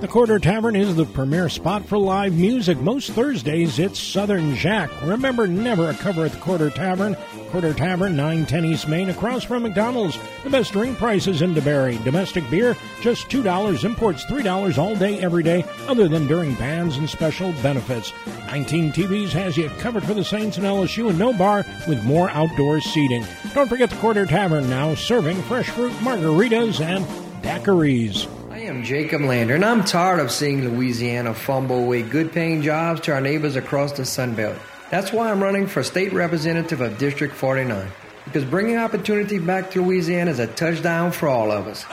The Quarter Tavern is the premier spot for live music. Most Thursdays, it's Southern Jack. Remember, never a cover at the Quarter Tavern. Quarter Tavern, 910 East Main, across from McDonald's. The best drink prices in DeBerry. Domestic beer, just $2. Imports, $3 all day, every day, other than during bands and special benefits. 19 TVs has you covered for the Saints and LSU, and no bar with more outdoor seating. Don't forget the Quarter Tavern now, serving fresh fruit margaritas and daiquiris. I am Jacob Landry, and I'm tired of seeing Louisiana fumble away good paying jobs to our neighbors across the Sun Belt. That's why I'm running for state representative of District 49, because bringing opportunity back to Louisiana is a touchdown for all of us.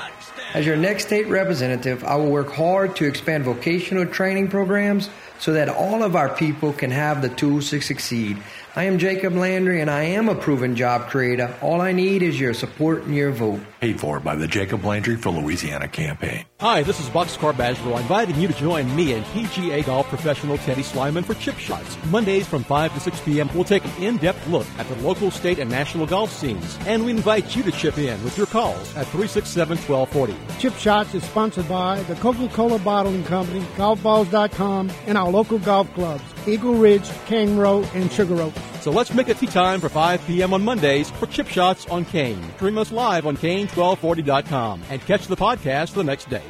As your next state representative, I will work hard to expand vocational training programs so that all of our people can have the tools to succeed. I am Jacob Landry, and I am a proven job creator. All I need is your support and your vote. Paid for by the Jacob Landry for Louisiana campaign. Hi, this is Boxcar Badgerville, inviting you to join me and PGA golf professional Teddy Slyman for Chip Shots. Mondays from 5 to 6 p.m., we'll take an in-depth look at the local, state, and national golf scenes. And we invite you to chip in with your calls at 367-1240. Chip Shots is sponsored by the Coca-Cola Bottling Company, GolfBalls.com, and our local golf clubs, Eagle Ridge, Cane Row, and Sugar Oak. So let's make it tea time for 5 p.m. on Mondays for Chip Shots on Kane. Stream us live on Kane1240.com and catch the podcast the next day.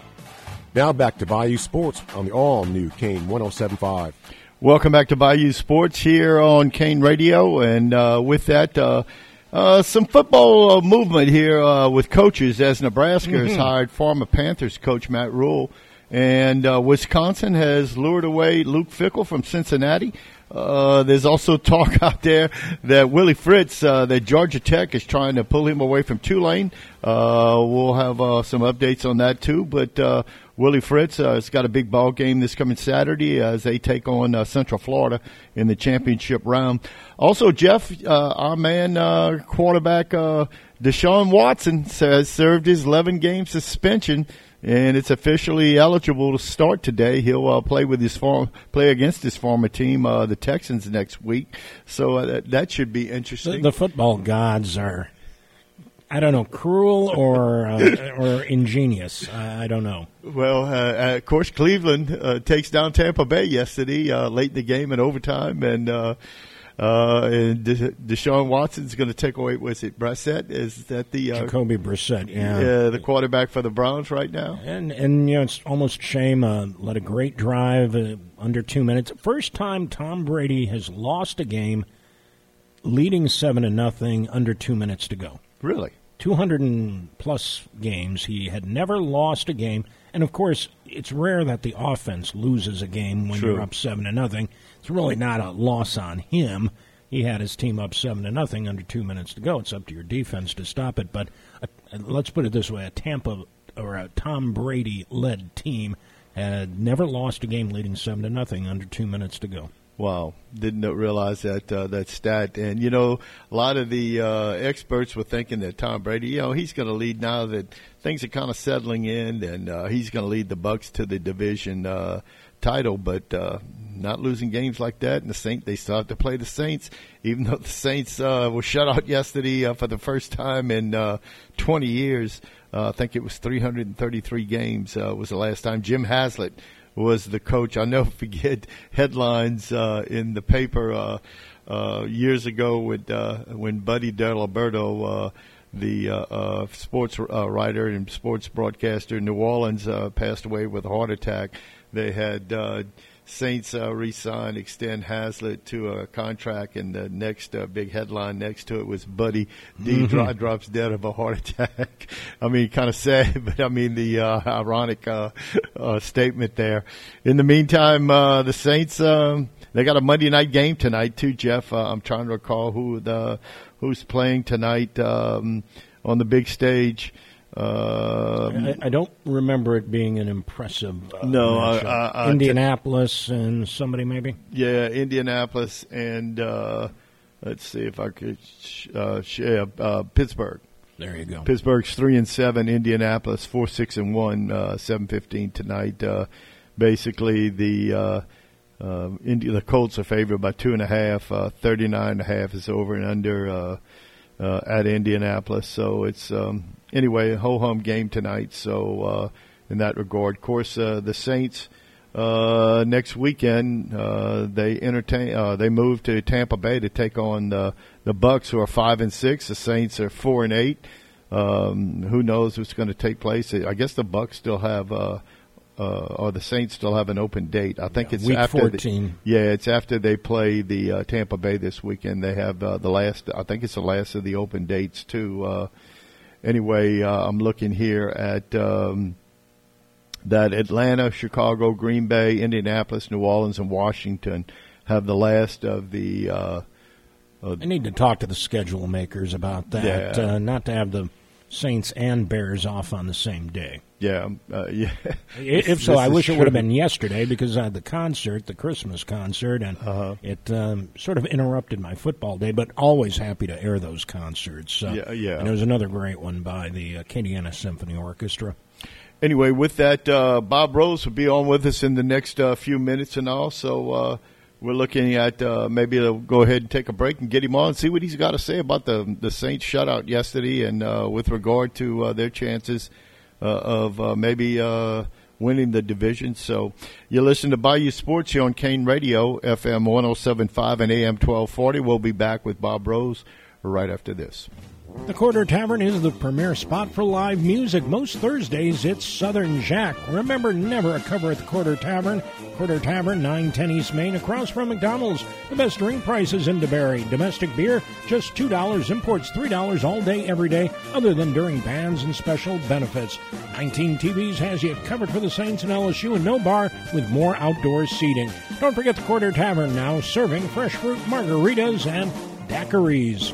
Now back to Bayou Sports on the all new Kane 1075. Welcome back to Bayou Sports here on Kane Radio, and uh, with that, uh, uh, some football uh, movement here uh, with coaches as Nebraska has Mhm. hired former Panthers coach Matt Rhule, and uh, Wisconsin has lured away Luke Fickell from Cincinnati. Uh, there's also talk out there that Willie Fritz, uh, that Georgia Tech is trying to pull him away from Tulane. Uh, we'll have uh, some updates on that too. But uh, Willie Fritz has got a big ball game this coming Saturday as they take on Central Florida in the championship round. Also, Jeff, our man quarterback Deshaun Watson has served his 11 game suspension and it's officially eligible to start today. He'll uh, play with his form, play against his former team, uh, the Texans, next week. So uh, that, that should be interesting. the football gods are I don't know, cruel or uh, or ingenious. I, I don't know. Well, uh, of course, Cleveland uh, takes down Tampa Bay yesterday, uh, late in the game in overtime, and uh, uh, and De- Deshaun Watson's going to take away. Was it Brissett? Is that the uh, Jacoby Brissett? Yeah, yeah, the quarterback for the Browns right now. And and you know it's almost a shame. Uh, led a great drive uh, under two minutes. First time Tom Brady has lost a game, leading seven to nothing under two minutes to go. Really, two hundred and plus games. He had never lost a game, and of course, it's rare that the offense loses a game when True. you're up seven to nothing. It's really not a loss on him. He had his team up seven to nothing under two minutes to go. It's up to your defense to stop it. But uh, let's put it this way: a Tampa or a Tom Brady led team had never lost a game leading seven to nothing under two minutes to go. Wow, didn't realize that uh, that stat. And you know, a lot of the uh, experts were thinking that Tom Brady, you know, he's going to lead now that things are kind of settling in, and uh, he's going to lead the Bucks to the division uh, title. But uh, not losing games like that, and the Saints they still have to play the Saints, even though the Saints uh, were shut out yesterday uh, for the first time in uh, 20 years. Uh, I think it was 333 games uh, was the last time Jim Haslett was the coach. I'll never forget headlines uh, in the paper uh, uh, years ago with, uh, when Buddy Diliberto, uh, the uh, uh, sports uh, writer and sports broadcaster in New Orleans, uh, passed away with a heart attack. They had uh, Saints uh, re-sign, extend Haslett to a contract, and the next uh, big headline next to it was Buddy D Mhm. dry drops dead of a heart attack. I mean, kind of sad, but I mean the uh, ironic uh, uh, statement there. In the meantime, uh, the Saints um, they got a Monday night game tonight too, Jeff. Uh, I'm trying to recall who the who's playing tonight um, on the big stage. Um, I, I don't remember it being an impressive. Uh, No, Indianapolis and somebody maybe. Yeah, Indianapolis and uh, let's see if I could sh- uh, uh, Pittsburgh. There you go. Pittsburgh's three and seven. Indianapolis four six and one. Uh, Seven fifteen tonight. Uh, basically, the uh, uh, Indi- the Colts are favored by two and a half. Uh, Thirty nine and a half is over and under uh, uh, at Indianapolis. So it's um, anyway a ho hum game tonight. So uh, in that regard, of course, uh, the Saints. Uh, next weekend, uh, they entertain. Uh, they move to Tampa Bay to take on the the Bucks, who are five and six. The Saints are four and eight. Um, who knows what's going to take place? I guess the Bucks still have, uh, uh, or the Saints still have an open date. I think Yeah, it's week after. 14. The, yeah, it's after they play the uh, Tampa Bay this weekend. They have uh, the last. I think it's the last of the open dates too. Anyway, uh, I'm looking here at. Um, that Atlanta, Chicago, Green Bay, Indianapolis, New Orleans, and Washington have the last of the. Uh, uh, I need to talk to the schedule makers about that. Yeah. Uh, not to have the Saints and Bears off on the same day. yeah, uh, yeah. If so, This I is wish it would have been yesterday because I had the concert, the Christmas concert, and Uh-huh. it um, sort of interrupted my football day. But always happy to air those concerts. Uh, Yeah, yeah. And there was another great one by the uh, Acadiana Symphony Orchestra. Anyway, with that, uh, Bob Rose will be on with us in the next uh, few minutes and all. So uh, we're looking at uh, maybe to go ahead and take a break and get him on and see what he's got to say about the the Saints shutout yesterday and uh, with regard to uh, their chances uh, of uh, maybe uh, winning the division. So you listen to Bayou Sports here on Kane Radio, FM 107.5 and AM 1240. We'll be back with Bob Rose right after this. The Quarter Tavern is the premier spot for live music. Most Thursdays, it's Southern Jack. Remember, never a cover at the Quarter Tavern. Quarter Tavern, 910 East Main, across from McDonald's. The best drink prices in DeBerry. Domestic beer, just $2. Imports, $3 all day, every day, other than during bands and special benefits. 19 TVs has you covered for the Saints and LSU and no bar with more outdoor seating. Don't forget the Quarter Tavern now serving fresh fruit margaritas and daiquiris.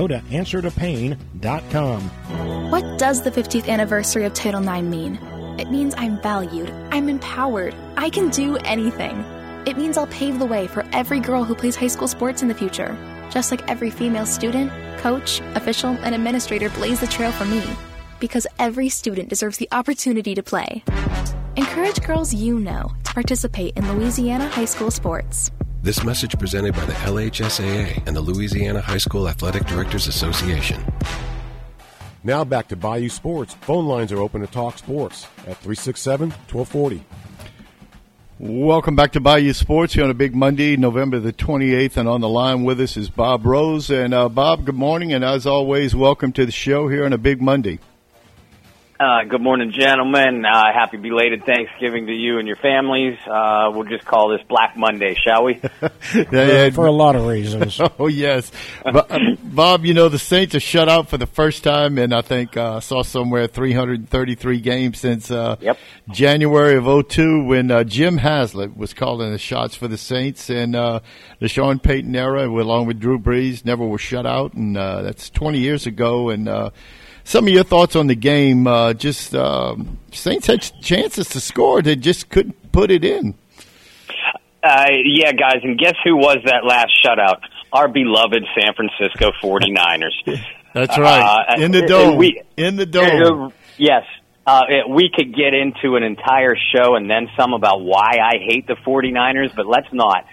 to answertopain.com. What does the 50th anniversary of Title IX mean? It means I'm valued, I'm empowered, I can do anything. It means I'll pave the way for every girl who plays high school sports in the future, just like every female student, coach, official, and administrator blaze the trail for me. Because every student deserves the opportunity to play. Encourage girls you know to participate in Louisiana high school sports. This message presented by the LHSAA and the Louisiana High School Athletic Directors Association. Now back to Bayou Sports. Phone lines are open to talk sports at 367 1240. Welcome back to Bayou Sports here on a big Monday, November the 28th. And on the line with us is Bob Rose. And uh, Bob, good morning. And as always, welcome to the show here on a big Monday. Uh, good morning, gentlemen. Uh, happy belated Thanksgiving to you and your families. Uh, we'll just call this Black Monday, shall we? yeah, for a lot of reasons. oh yes, Bob. You know the Saints are shut out for the first time, and I think uh, saw somewhere 333 games since uh, yep. January of 02 when uh, Jim Haslett was calling the shots for the Saints, and uh, the Sean Payton era, along with Drew Brees, never was shut out, and uh, that's 20 years ago, and. Uh, some of your thoughts on the game. Uh, just um, Saints had chances to score, they just couldn't put it in. Uh, yeah, guys, and guess who was that last shutout? Our beloved San Francisco 49ers. That's right. Uh, in the dome. We, in the dome. Uh, yes. Uh, it, we could get into an entire show and then some about why I hate the 49ers, but let's not.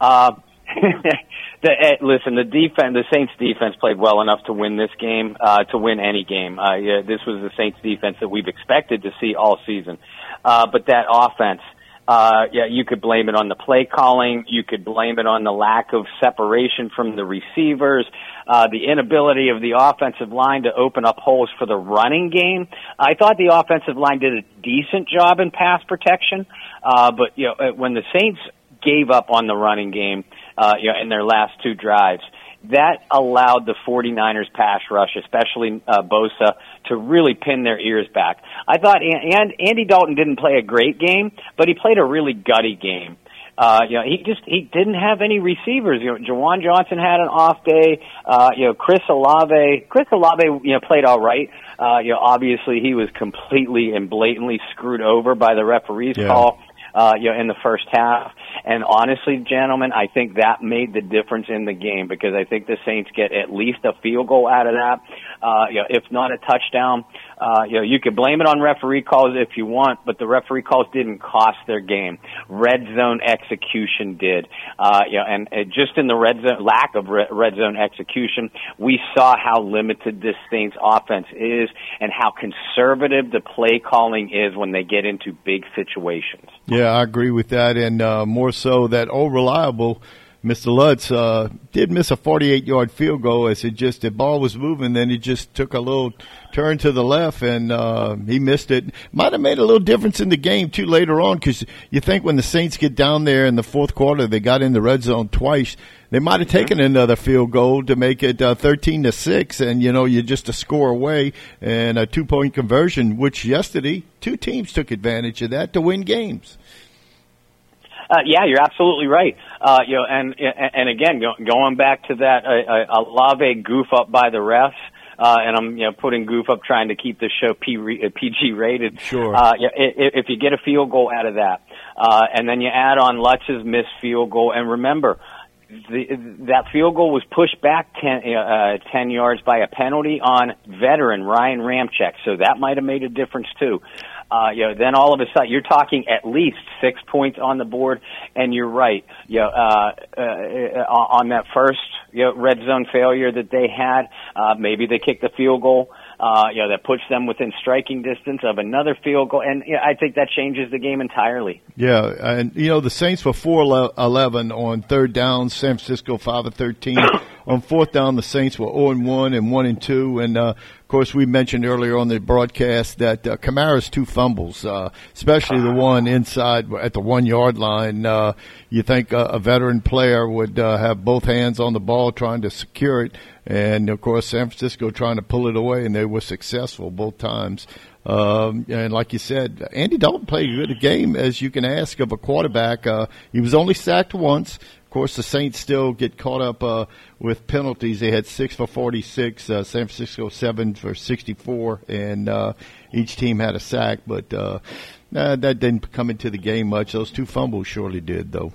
Uh, the, uh, listen, the defense, the Saints defense played well enough to win this game, uh, to win any game. Uh, yeah, this was the Saints defense that we've expected to see all season. Uh, but that offense, uh, yeah, you could blame it on the play calling. You could blame it on the lack of separation from the receivers, uh, the inability of the offensive line to open up holes for the running game. I thought the offensive line did a decent job in pass protection, uh, but you know when the Saints gave up on the running game, uh, you know, in their last two drives. That allowed the 49ers pass rush, especially uh, Bosa, to really pin their ears back. I thought, and Andy Dalton didn't play a great game, but he played a really gutty game. Uh, you know, he just he didn't have any receivers. You know, Juwan Johnson had an off day. Uh, you know, Chris Olave, Chris Olave, you know, played all right. Uh, you know, obviously he was completely and blatantly screwed over by the referee's yeah. call uh, you know, in the first half. And honestly, gentlemen, I think that made the difference in the game because I think the Saints get at least a field goal out of that. Uh, you know, if not a touchdown, uh, you know, you could blame it on referee calls if you want, but the referee calls didn't cost their game. Red zone execution did. Uh, you know, and uh, just in the red zone, lack of re- red zone execution, we saw how limited this Saints offense is and how conservative the play calling is when they get into big situations. Yeah, I agree with that, and uh, more so that oh reliable Mr. Lutz uh, did miss a 48 yard field goal as it just the ball was moving. Then he just took a little turn to the left and uh, he missed it. Might have made a little difference in the game too later on because you think when the Saints get down there in the fourth quarter, they got in the red zone twice. They might have taken another field goal to make it uh, 13 to six, and you know you're just a score away and a two point conversion. Which yesterday two teams took advantage of that to win games. Uh, yeah, you're absolutely right. Uh, you know, and and again, go, going back to that uh, uh, Olave goof up by the refs. Uh, and I'm, you know, putting goof up trying to keep the show P- uh, PG rated. Sure. Uh, yeah, if, if you get a field goal out of that, uh, and then you add on Lutz's missed field goal, and remember, the, that field goal was pushed back 10, uh, 10 yards by a penalty on veteran Ryan Ramczyk, so that might have made a difference too. Uh, you know, then all of a sudden you're talking at least six points on the board, and you're right. You know, uh, uh, on that first you know, red zone failure that they had, uh, maybe they kicked the field goal uh, you know, that puts them within striking distance of another field goal. And you know, I think that changes the game entirely. Yeah. And, you know, the Saints were 4 11 on third down, San Francisco 5 of 13. on fourth down, the Saints were 0 and 1 and 1 and 2. And, uh, of course, we mentioned earlier on the broadcast that uh, Kamara's two fumbles, uh, especially the one inside at the one yard line. Uh, you think a, a veteran player would uh, have both hands on the ball trying to secure it, and of course, San Francisco trying to pull it away, and they were successful both times. Um, and like you said, Andy Dalton played a good game as you can ask of a quarterback. Uh, he was only sacked once Of course, the Saints still get caught up uh, with penalties. They had six for 46, uh, San Francisco seven for 64, and uh, each team had a sack, but uh, that didn't come into the game much. Those two fumbles surely did, though.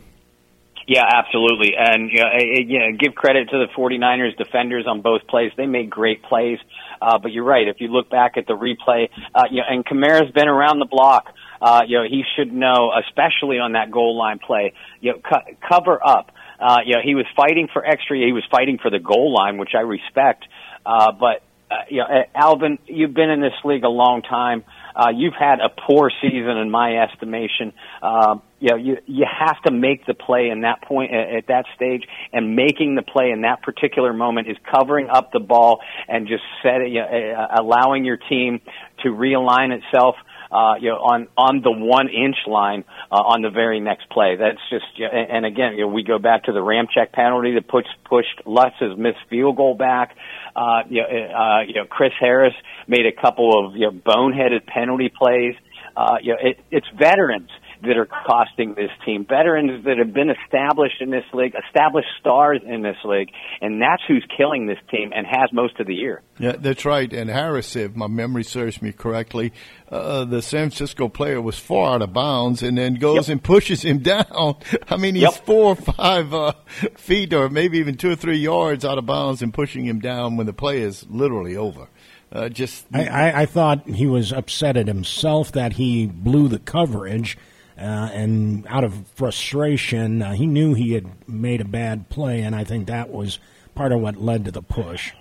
Yeah, absolutely. And you know, give credit to the 49ers defenders on both plays. They made great plays. Uh, but you're right. If you look back at the replay, uh, you know, and Kamara's been around the block uh, you know, he should know, especially on that goal line play, you know, co- cover up. Uh, you know, he was fighting for extra. He was fighting for the goal line, which I respect. Uh, but, uh, you know, uh, Alvin, you've been in this league a long time. Uh, you've had a poor season in my estimation. Uh, you know, you, you have to make the play in that point at, at that stage and making the play in that particular moment is covering up the ball and just setting, you know, uh, allowing your team to realign itself uh, you know, on on the one inch line uh, on the very next play. That's just, and again, you know, we go back to the Ramczyk penalty that puts pushed Lutz's missed field goal back. Uh, you know, uh, you know, Chris Harris made a couple of you know boneheaded penalty plays. Uh, you know, it, it's veterans that are costing this team. Veterans that have been established in this league, established stars in this league, and that's who's killing this team and has most of the year. Yeah, that's right. And Harris, if my memory serves me correctly, uh, the San Francisco player was far out of bounds and then goes yep. and pushes him down. I mean, he's yep. four or five uh, feet or maybe even two or three yards out of bounds and pushing him down when the play is literally over. Uh, just I, I, I, thought he was upset at himself that he blew the coverage and out of frustration, uh, he knew he had made a bad play, and I think that was part of what led to the push.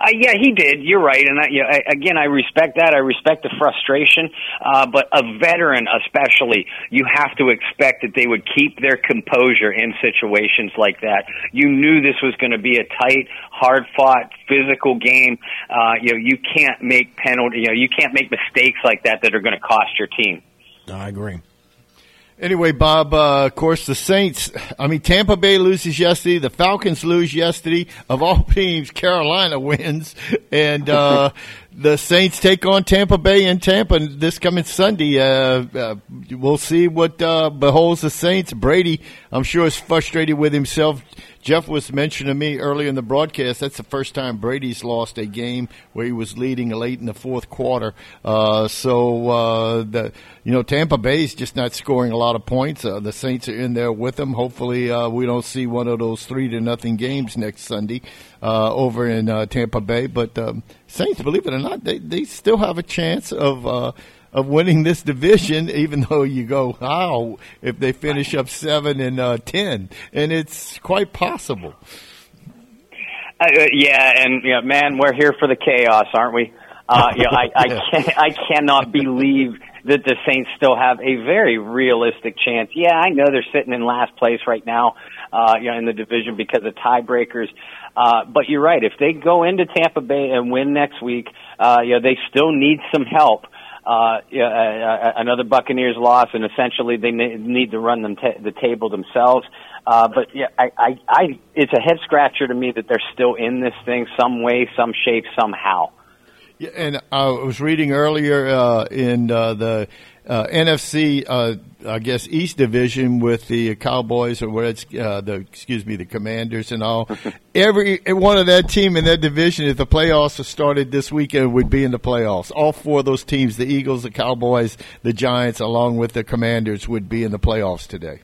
Uh, yeah, he did. You're right, and I, know, I, again, I respect that. I respect the frustration, uh, but a veteran, especially, you have to expect that they would keep their composure in situations like that. You knew this was going to be a tight, hard-fought, physical game. Uh, you know, you can't make penalty. You know, you can't make mistakes like that that are going to cost your team. I agree. Anyway, Bob, uh, of course, the Saints, I mean, Tampa Bay loses yesterday. The Falcons lose yesterday. Of all teams, Carolina wins. And uh, the Saints take on Tampa Bay in Tampa this coming Sunday. Uh, uh we'll see what uh, beholds the Saints. Brady, I'm sure, is frustrated with himself Jeff was mentioning to me earlier in the broadcast that's the first time Brady's lost a game where he was leading late in the fourth quarter. Uh, so uh, the you know Tampa Bay's just not scoring a lot of points. Uh, the Saints are in there with them. Hopefully, we don't see one of those three to nothing games next Sunday uh, over in uh, Tampa Bay. But um, Saints, believe it or not, they they still have a chance of uh, of winning this division, even though you go, how if they finish up seven and uh, ten, and it's quite possible. Uh, uh yeah, and you know, man, we're here for the chaos, aren't we? Uh, you know, I, I, can, I cannot believe that the Saints still have a very realistic chance. Yeah, I know they're sitting in last place right now, uh, you know, in the division because of tiebreakers. Uh, but you're right. If they go into Tampa Bay and win next week, uh, you know, they still need some help uh, yeah, uh, uh, another Buccaneers loss, and essentially they need to run them ta- the table themselves. Uh, but yeah, I, I, I, it's a head scratcher to me that they're still in this thing some way, some shape, somehow. Yeah, and I was reading earlier uh, in uh, the uh, NFC, uh, I guess East Division with the Cowboys or where it's uh, the excuse me the Commanders and all. Every one of that team in that division, if the playoffs have started this weekend, would be in the playoffs. All four of those teams, the Eagles, the Cowboys, the Giants, along with the Commanders, would be in the playoffs today.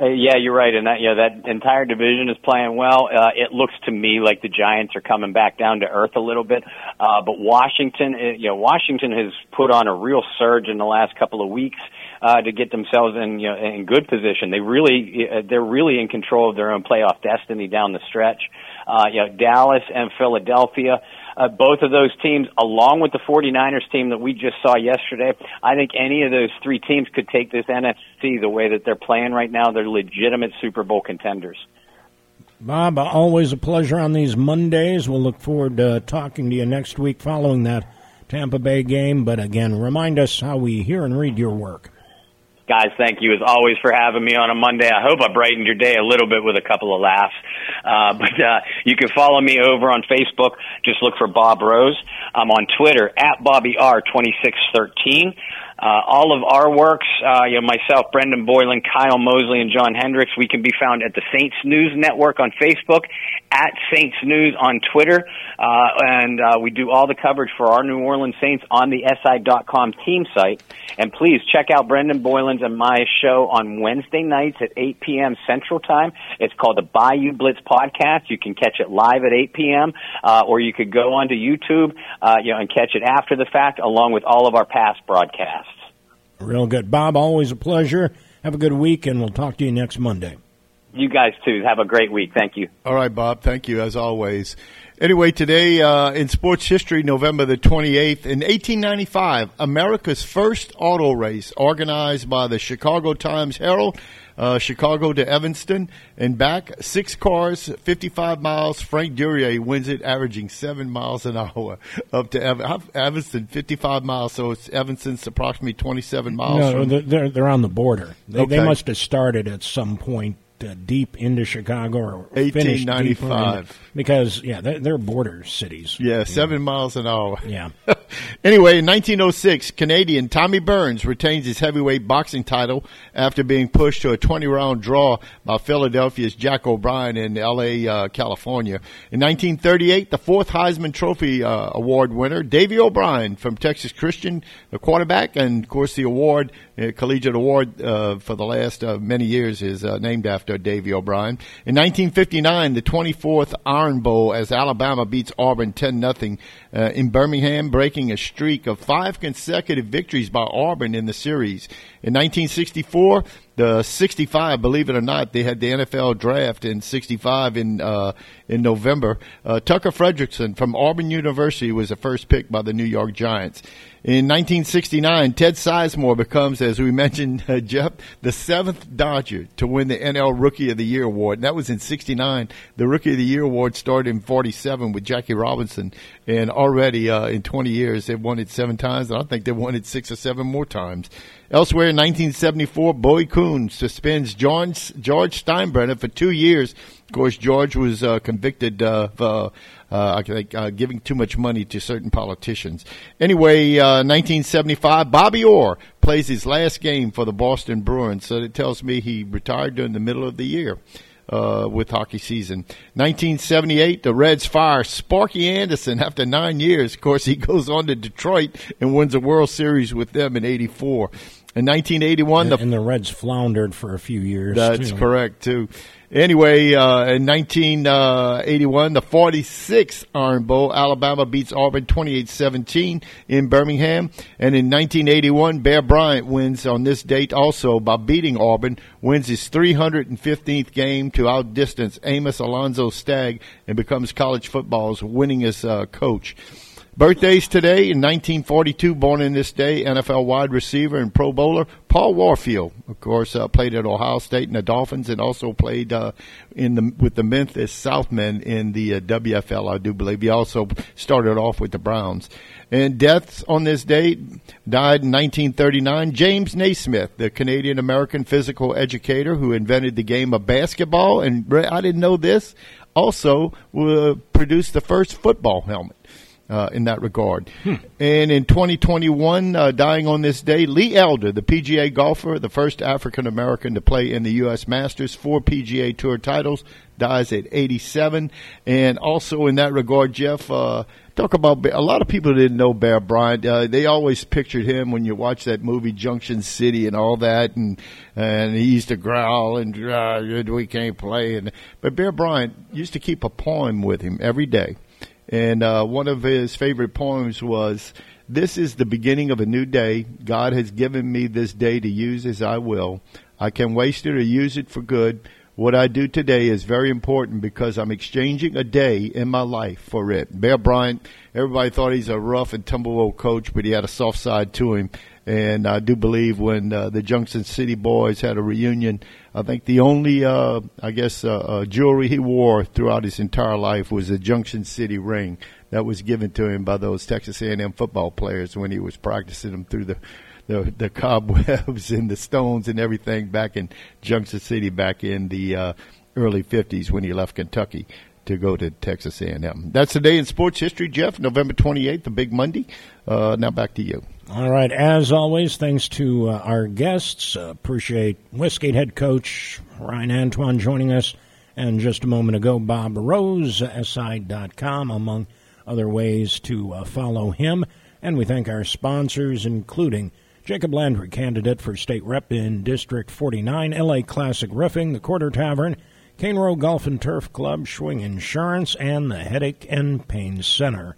Uh, yeah, you're right, and that yeah, that entire division is playing well. Uh, it looks to me like the Giants are coming back down to earth a little bit, uh, but Washington, uh, you know, Washington has put on a real surge in the last couple of weeks uh, to get themselves in you know in good position. They really uh, they're really in control of their own playoff destiny down the stretch. Uh, you know, Dallas and Philadelphia uh, both of those teams, along with the 49ers team that we just saw yesterday, I think any of those three teams could take this NFC the way that they're playing right now. They're legitimate Super Bowl contenders. Bob, always a pleasure on these Mondays. We'll look forward to talking to you next week following that Tampa Bay game. But again, remind us how we hear and read your work. Guys, thank you as always for having me on a Monday. I hope I brightened your day a little bit with a couple of laughs. Uh, but uh, you can follow me over on Facebook. Just look for Bob Rose. I'm on Twitter at Bobby R 2613. Uh, all of our works, uh, you know, myself, Brendan Boylan, Kyle Mosley, and John Hendricks, we can be found at the Saints News Network on Facebook, at Saints News on Twitter, uh, and uh, we do all the coverage for our New Orleans Saints on the SI.com team site. And please check out Brendan Boylan's and my show on Wednesday nights at 8 p.m. Central Time. It's called the Bayou Blitz Podcast. You can catch it live at 8 p.m., uh, or you could go onto YouTube, uh, you know, and catch it after the fact, along with all of our past broadcasts. Real good. Bob, always a pleasure. Have a good week, and we'll talk to you next Monday. You guys, too. Have a great week. Thank you. All right, Bob. Thank you, as always. Anyway, today uh, in sports history, November the 28th, in 1895, America's first auto race organized by the Chicago Times Herald uh, Chicago to Evanston and back. Six cars, 55 miles. Frank Duryea wins it, averaging seven miles an hour up to Ev- Evanston, 55 miles. So it's Evanston's approximately 27 miles. No, they're, they're on the border. They, okay. they must have started at some point uh, deep into Chicago or 1895 because yeah they're, they're, border cities. Yeah seven miles an hour. Yeah. Anyway in 1906 Canadian Tommy Burns retains his heavyweight boxing title after being pushed to a 20 round draw by Philadelphia's Jack O'Brien in L.A. Uh, California. In 1938 the fourth Heisman Trophy uh, award winner Davy O'Brien from Texas Christian the quarterback and of course the award uh, collegiate award uh, for the last uh, many years is named after Davy O'Brien. In 1959, the 24th Iron Bowl as Alabama beats Auburn 10 0 uh, in Birmingham, breaking a streak of five consecutive victories by Auburn in the series. In 1964, the 65, believe it or not, they had the NFL draft in 65 in uh, in November. Uh, Tucker Frederickson from Auburn University was the first pick by the New York Giants. In 1969, Ted Sizemore becomes, as we mentioned, uh, Jeff, the seventh Dodger to win the NL Rookie of the Year award. And that was in 69. The Rookie of the Year award started in 47 with Jackie Robinson. And already uh, in 20 years, they've won it seven times. And I think they've won it six or seven more times. Elsewhere in 1974, Bowie Kuhn suspends George, George Steinbrenner for two years. Of course, George was uh, convicted of uh, uh, uh, giving too much money to certain politicians. Anyway, uh, 1975, Bobby Orr plays his last game for the Boston Bruins. So it tells me he retired during the middle of the year. Uh, with hockey season. 1978, the Reds fire Sparky Anderson after nine years. Of course, he goes on to Detroit and wins a World Series with them in '84. In 1981, and, the, and the Reds floundered for a few years. That's too. correct too. Anyway, uh, in 1981, the 46th Iron Bowl, Alabama beats Auburn 28-17 in Birmingham. And in 1981, Bear Bryant wins on this date also by beating Auburn, wins his 315th game to outdistance Amos Alonzo Stagg and becomes college football's winningest uh, coach. Birthdays today in 1942, born in this day, NFL wide receiver and Pro Bowler Paul Warfield. Of course, uh, played at Ohio State and the Dolphins, and also played uh, in the with the Memphis Southmen in the uh, WFL. I do believe he also started off with the Browns. And deaths on this date died in 1939. James Naismith, the Canadian American physical educator who invented the game of basketball, and I didn't know this. Also, uh, produced the first football helmet uh, in that regard. Hmm. And in 2021, uh, dying on this day, Lee Elder, the PGA golfer, the first African American to play in the U.S. Masters, four PGA Tour titles, dies at 87. And also in that regard, Jeff, uh, talk about a lot of people didn't know Bear Bryant. Uh, they always pictured him when you watch that movie Junction City and all that, and and he used to growl and uh, we can't play. And but Bear Bryant used to keep a poem with him every day, and uh, one of his favorite poems was. This is the beginning of a new day. God has given me this day to use as I will. I can waste it or use it for good. What I do today is very important because I'm exchanging a day in my life for it. Bear Bryant, everybody thought he's a rough and tumble old coach, but he had a soft side to him. And I do believe when uh, the Junction City boys had a reunion, I think the only, uh, I guess, uh, uh, jewelry he wore throughout his entire life was a Junction City ring that was given to him by those Texas A&M football players when he was practicing them through the the the cobwebs and the stones and everything back in Junction City back in the uh, early 50s when he left Kentucky to go to Texas A&M. That's the day in sports history, Jeff. November 28th, the big Monday. Uh, now back to you. All right. As always, thanks to uh, our guests. Uh, appreciate Westgate head coach Ryan Antoine joining us. And just a moment ago, Bob Rose, SI.com, among other ways to uh, follow him. And we thank our sponsors, including Jacob Landry, candidate for state rep in District 49, LA Classic Roofing, the Quarter Tavern, Cane Row Golf and Turf Club, Schwing Insurance, and the Headache and Pain Center.